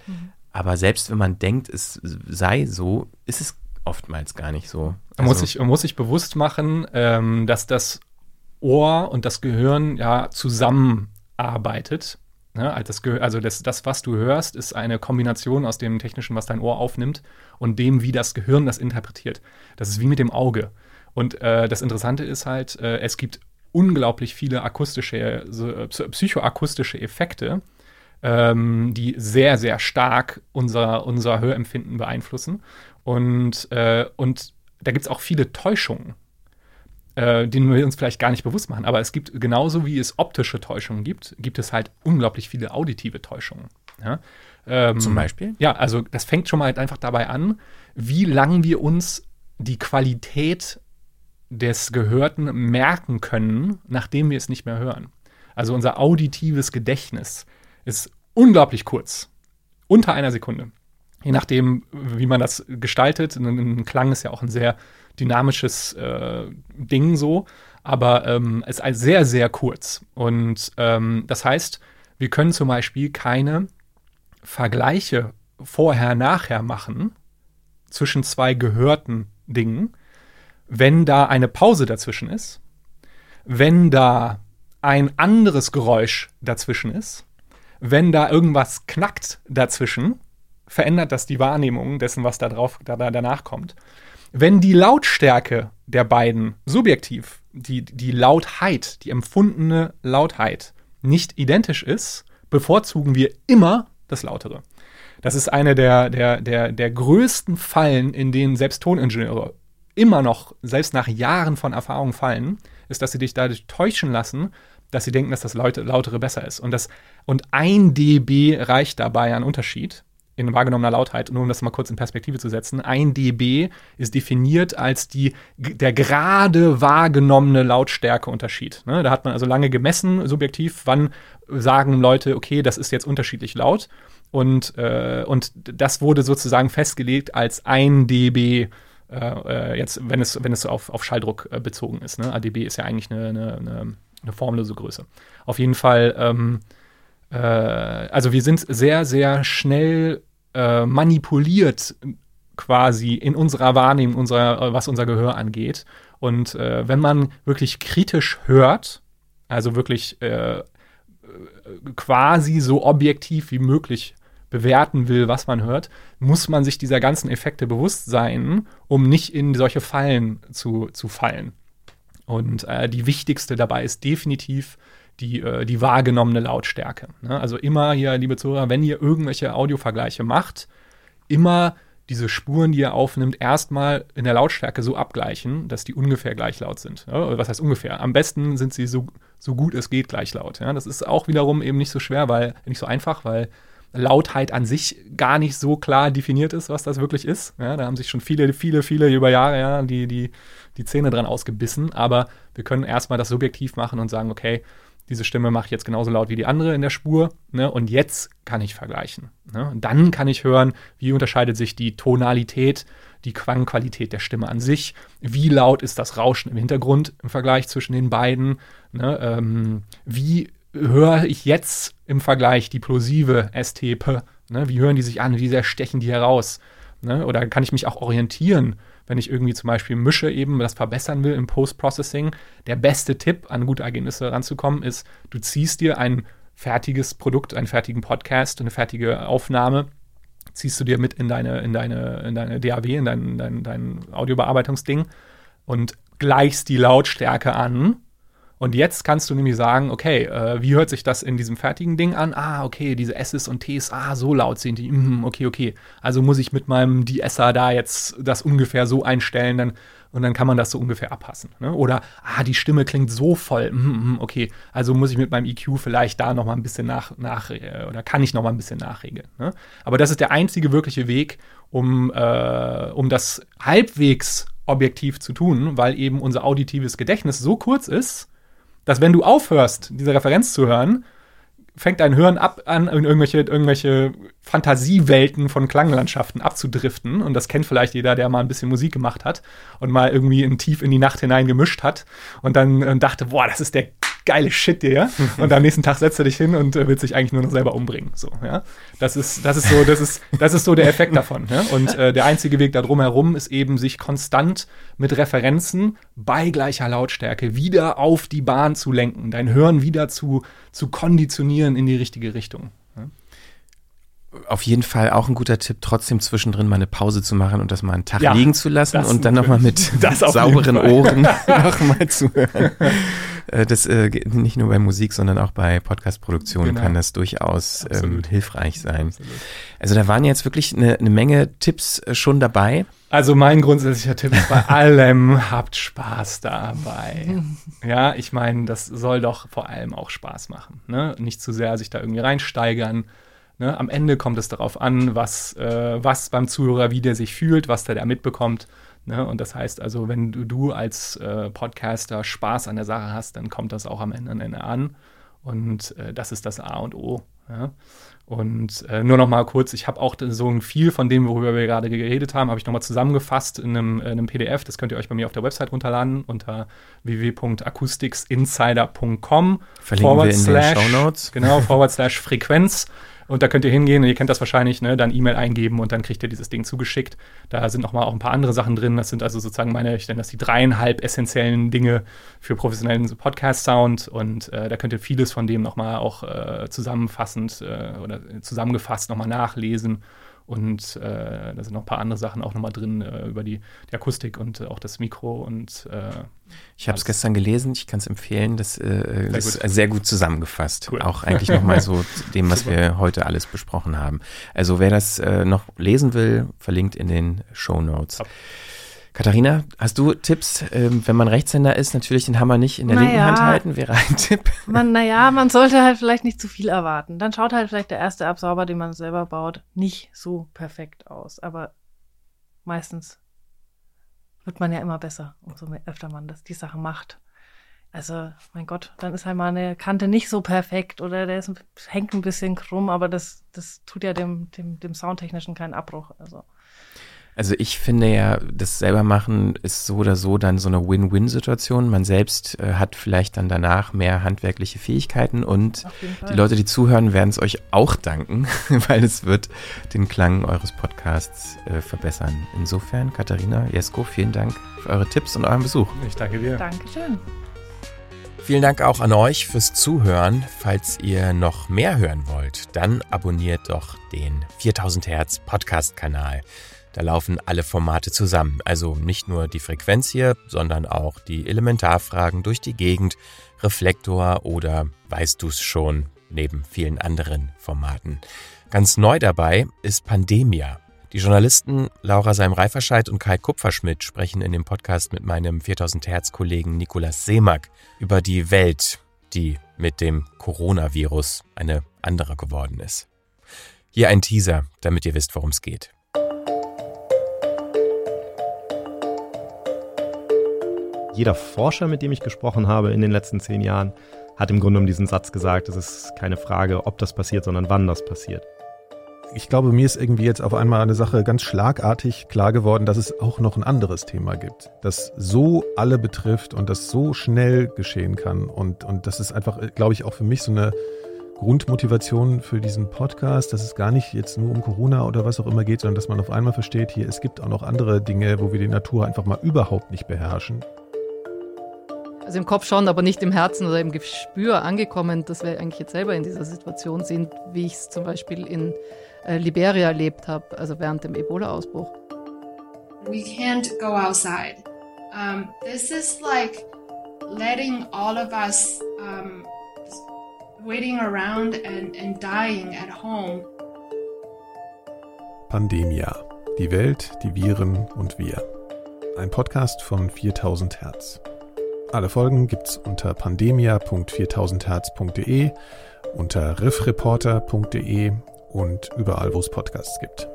Aber selbst wenn man denkt, es sei so, ist es oftmals gar nicht so. Man, muss Also- sich, man muss sich bewusst machen, ähm, dass das Ohr und das Gehirn ja zusammenarbeitet. Ne? Also, das, also das, das, was du hörst, ist eine Kombination aus dem Technischen, was dein Ohr aufnimmt, und dem, wie das Gehirn das interpretiert. Das ist wie mit dem Auge. Und äh, das Interessante ist halt, äh, es gibt unglaublich viele akustische, äh, psy- psychoakustische Effekte, ähm, die sehr, sehr stark unser, unser Hörempfinden beeinflussen. Und, äh, und da gibt es auch viele Täuschungen, äh, denen wir uns vielleicht gar nicht bewusst machen. Aber es gibt genauso wie es optische Täuschungen gibt, gibt es halt unglaublich viele auditive Täuschungen. Ja? Ähm, Zum Beispiel? Ja, also das fängt schon mal halt einfach dabei an, wie lange wir uns die Qualität des Gehörten merken können, nachdem wir es nicht mehr hören. Also unser auditives Gedächtnis ist unglaublich kurz. Unter einer Sekunde. Je nachdem, wie man das gestaltet. Ein, ein Klang ist ja auch ein sehr dynamisches äh, Ding so, aber ähm, es ist sehr, sehr kurz. Und ähm, das heißt, wir können zum Beispiel keine Vergleiche vorher-nachher machen zwischen zwei gehörten Dingen, wenn da eine Pause dazwischen ist, wenn da ein anderes Geräusch dazwischen ist, wenn da irgendwas knackt dazwischen, verändert das die Wahrnehmung dessen, was da drauf, da, da danach kommt. Wenn die Lautstärke der beiden subjektiv, die, die Lautheit, die empfundene Lautheit nicht identisch ist, bevorzugen wir immer das Lautere. Das ist eine der, der, der, der größten Fallen, in denen selbst Toningenieure immer noch, selbst nach Jahren von Erfahrung fallen, ist, dass sie dich dadurch täuschen lassen, dass sie denken, dass das Laute, Lautere besser ist. Und, das, und ein dB reicht dabei an Unterschied in wahrgenommener Lautheit, nur um das mal kurz in Perspektive zu setzen, ein dB ist definiert als die, der gerade wahrgenommene Lautstärkeunterschied. Ne? Da hat man also lange gemessen, subjektiv, wann sagen Leute, okay, das ist jetzt unterschiedlich laut. Und, äh, und das wurde sozusagen festgelegt als ein dB äh, äh, jetzt, wenn es, wenn es auf, auf Schalldruck äh, bezogen ist. Ne? ADB ist ja eigentlich eine, eine, eine, formlose Größe. Auf jeden Fall, ähm, äh, also wir sind sehr, sehr schnell äh, manipuliert quasi in unserer Wahrnehmung, unserer, äh, was unser Gehör angeht. Und wenn man wirklich kritisch hört, also wirklich quasi so objektiv wie möglich bewerten will, was man hört, muss man sich dieser ganzen Effekte bewusst sein, um nicht in solche Fallen zu, zu fallen. Und äh, die wichtigste dabei ist definitiv die, äh, die wahrgenommene Lautstärke. Ne? Also immer hier, liebe Zuhörer, wenn ihr irgendwelche Audiovergleiche macht, immer diese Spuren, die ihr aufnimmt, erstmal in der Lautstärke so abgleichen, dass die ungefähr gleich laut sind. Ja, was heißt ungefähr? Am besten sind sie so, so gut es geht gleich laut. Ja? Das ist auch wiederum eben nicht so schwer, weil nicht so einfach, weil Lautheit an sich gar nicht so klar definiert ist, was das wirklich ist. Ja, da haben sich schon viele, viele, viele über Jahre ja, die, die, die Zähne dran ausgebissen. Aber wir können erstmal das subjektiv machen und sagen, okay, diese Stimme mache ich jetzt genauso laut wie die andere in der Spur. Ne, und jetzt kann ich vergleichen. Ne? Und dann kann ich hören, wie unterscheidet sich die Tonalität, die Klangqualität der Stimme an sich, wie laut ist das Rauschen im Hintergrund im Vergleich zwischen den beiden, ne? ähm, wie höre ich jetzt im Vergleich die plosive STP? Ne? Wie hören die sich an? Wie sehr stechen die heraus? Ne? Oder kann ich mich auch orientieren, wenn ich irgendwie zum Beispiel mische, eben das verbessern will im Post-Processing? Der beste Tipp, an gute Ergebnisse ranzukommen, ist, du ziehst dir ein fertiges Produkt, einen fertigen Podcast, eine fertige Aufnahme, ziehst du dir mit in deine, in deine, in deine DAW, in dein, dein, dein Audiobearbeitungsding und gleichst die Lautstärke an und jetzt kannst du nämlich sagen, okay, äh, wie hört sich das in diesem fertigen Ding an? Ah, okay, diese S's und T's, ah, so laut sind die. Mm, okay, okay. Also muss ich mit meinem DSer da jetzt das ungefähr so einstellen, dann, und dann kann man das so ungefähr abpassen. Ne? Oder, ah, die Stimme klingt so voll. Mm, mm, okay, also muss ich mit meinem EQ vielleicht da noch mal ein bisschen nach, nach äh, oder kann ich noch mal ein bisschen nachregeln. Ne? Aber das ist der einzige wirkliche Weg, um, äh, um das halbwegs objektiv zu tun, weil eben unser auditives Gedächtnis so kurz ist, dass wenn du aufhörst, diese Referenz zu hören, fängt dein Hören ab an, in irgendwelche, irgendwelche Fantasiewelten von Klanglandschaften abzudriften. Und das kennt vielleicht jeder, der mal ein bisschen Musik gemacht hat und mal irgendwie in tief in die Nacht hinein gemischt hat und dann äh, dachte, boah, das ist der geile Shit dir. <laughs> Und am nächsten Tag setzt er dich hin und äh, willst dich eigentlich nur noch selber umbringen. So, ja. Das ist, das ist so, das ist, das ist so der Effekt davon. Ja? Und äh, der einzige Weg da drumherum ist eben, sich konstant mit Referenzen bei gleicher Lautstärke wieder auf die Bahn zu lenken, dein Hören wieder zu, zu konditionieren in die richtige Richtung. Auf jeden Fall auch ein guter Tipp, trotzdem zwischendrin mal eine Pause zu machen und das mal einen Tag Ja, liegen zu lassen und dann nochmal mit sauberen. Ohren <laughs> <laughs> nochmal zu hören. Das äh, geht nicht nur bei Musik, sondern auch bei Podcast-Produktionen Genau. kann das durchaus ähm, Absolut. hilfreich sein. Also da waren jetzt wirklich eine, eine Menge Tipps äh, schon dabei. Also mein grundsätzlicher Tipp ist bei <laughs> allem, habt Spaß dabei. Ja, ich meine, das soll doch vor allem auch Spaß machen. Ne? Nicht zu sehr sich da irgendwie reinsteigern. Ne? Am Ende kommt es darauf an, was, äh, was beim Zuhörer, wie der sich fühlt, was der da mitbekommt. Ne? Und das heißt also, wenn du, du als äh, Podcaster Spaß an der Sache hast, dann kommt das auch am Ende, an. Und äh, das ist das A und O. Ja? Und äh, nur noch mal kurz, ich habe auch so ein viel von dem, worüber wir gerade geredet haben, habe ich noch mal zusammengefasst in einem, in einem PDF. Das könnt ihr euch bei mir auf der Website runterladen unter www.acousticsinsider.com Verlinken wir in den slash- Shownotes. Genau, forward slash Frequenz. Und da könnt ihr hingehen ihr kennt das wahrscheinlich, ne, dann E-Mail eingeben und dann kriegt ihr dieses Ding zugeschickt. Da sind noch mal auch ein paar andere Sachen drin. Das sind also sozusagen meine, ich nenne das die dreieinhalb essentiellen Dinge für professionellen Podcast-Sound. Und äh, da könnt ihr vieles von dem noch mal auch äh, zusammenfassend äh, oder zusammengefasst noch mal nachlesen. Und äh, da sind noch ein paar andere Sachen auch noch mal drin äh, über die, die Akustik und äh, auch das Mikro und äh, Ich habe es gestern gelesen, ich kann es empfehlen. Das, äh, ist sehr gut zusammengefasst. Cool. Auch eigentlich nochmal so <laughs> dem, was wir heute alles besprochen haben. Also wer das äh, noch lesen will, verlinkt in den Show Notes. Top. Katharina, hast du Tipps, ähm, wenn man Rechtshänder ist, natürlich den Hammer nicht in der Naja. linken Hand halten, wäre ein Tipp. Man, naja, man sollte halt vielleicht nicht zu viel erwarten. Dann schaut halt vielleicht der erste Absauber, den man selber baut, nicht so perfekt aus. Aber meistens wird man ja immer besser, umso mehr, öfter man das, die Sache macht. Also, mein Gott, dann ist halt mal eine Kante nicht so perfekt oder der ist, hängt ein bisschen krumm, aber das, das tut ja dem, dem, dem Soundtechnischen keinen Abbruch. Also, Also ich finde ja, das selber machen ist so oder so dann so eine Win-Win-Situation. Man selbst äh, hat vielleicht dann danach mehr handwerkliche Fähigkeiten und die Leute, die zuhören, werden es euch auch danken, <laughs> weil es wird den Klang eures Podcasts äh, verbessern. Insofern, Katharina, Jesko, vielen Dank für eure Tipps und euren Besuch. Ich danke dir. Dankeschön. Vielen Dank auch an euch fürs Zuhören. Falls ihr noch mehr hören wollt, dann abonniert doch den 4000 Hertz Podcast-Kanal. Da laufen alle Formate zusammen. Also nicht nur die Frequenz hier, sondern auch die Elementarfragen durch die Gegend, Reflektor oder weißt du's schon, neben vielen anderen Formaten. Ganz neu dabei ist Pandemia. Die Journalisten Laura Seim-Reiferscheid und Kai Kupferschmidt sprechen in dem Podcast mit meinem 4000 Hertz-Kollegen Nikolas Seemack über die Welt, die mit dem Coronavirus eine andere geworden ist. Hier ein Teaser, damit ihr wisst, worum es geht. Jeder Forscher, mit dem ich gesprochen habe in den letzten zehn Jahren, hat im Grunde genommen diesen Satz gesagt, es ist keine Frage, ob das passiert, sondern wann das passiert. Ich glaube, mir ist irgendwie jetzt auf einmal eine Sache ganz schlagartig klar geworden, dass es auch noch ein anderes Thema gibt, das so alle betrifft und das so schnell geschehen kann. Und, und das ist einfach, glaube ich, auch für mich so eine Grundmotivation für diesen Podcast, dass es gar nicht jetzt nur um Corona oder was auch immer geht, sondern dass man auf einmal versteht, hier, es gibt auch noch andere Dinge, wo wir die Natur einfach mal überhaupt nicht beherrschen. Also im Kopf schon, aber nicht im Herzen oder im Gespür angekommen, dass wir eigentlich jetzt selber in dieser Situation sind, wie ich es zum Beispiel in äh, Liberia erlebt habe, also während dem Ebola-Ausbruch. we can't go outside. Um, this is like letting all of us um, waiting around and, and dying at home. Pandemia. Die Welt, die Viren und wir. Ein Podcast von 4000 Hertz. Alle Folgen gibt's unter pandemia.4000hertz.de, unter riffreporter.de und überall, wo es Podcasts gibt.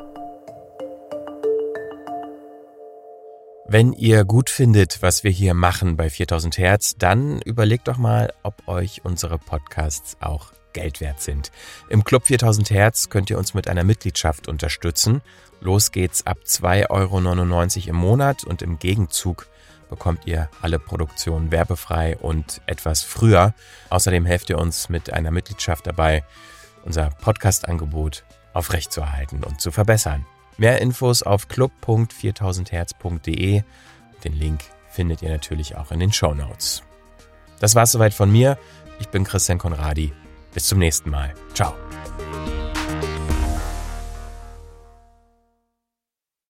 Wenn ihr gut findet, was wir hier machen bei 4000 Hertz, dann überlegt doch mal, ob euch unsere Podcasts auch Geld wert sind. Im Club 4000 Hertz könnt ihr uns mit einer Mitgliedschaft unterstützen. Los geht's ab 2,99 Euro im Monat und im Gegenzug bekommt ihr alle Produktionen werbefrei und etwas früher. Außerdem helft ihr uns mit einer Mitgliedschaft dabei, unser Podcast-Angebot aufrechtzuerhalten und zu verbessern. Mehr Infos auf club.4000herz.de. Den Link findet ihr natürlich auch in den Show Notes. Das war's soweit von mir. Ich bin Christian Konradi. Bis zum nächsten Mal. Ciao.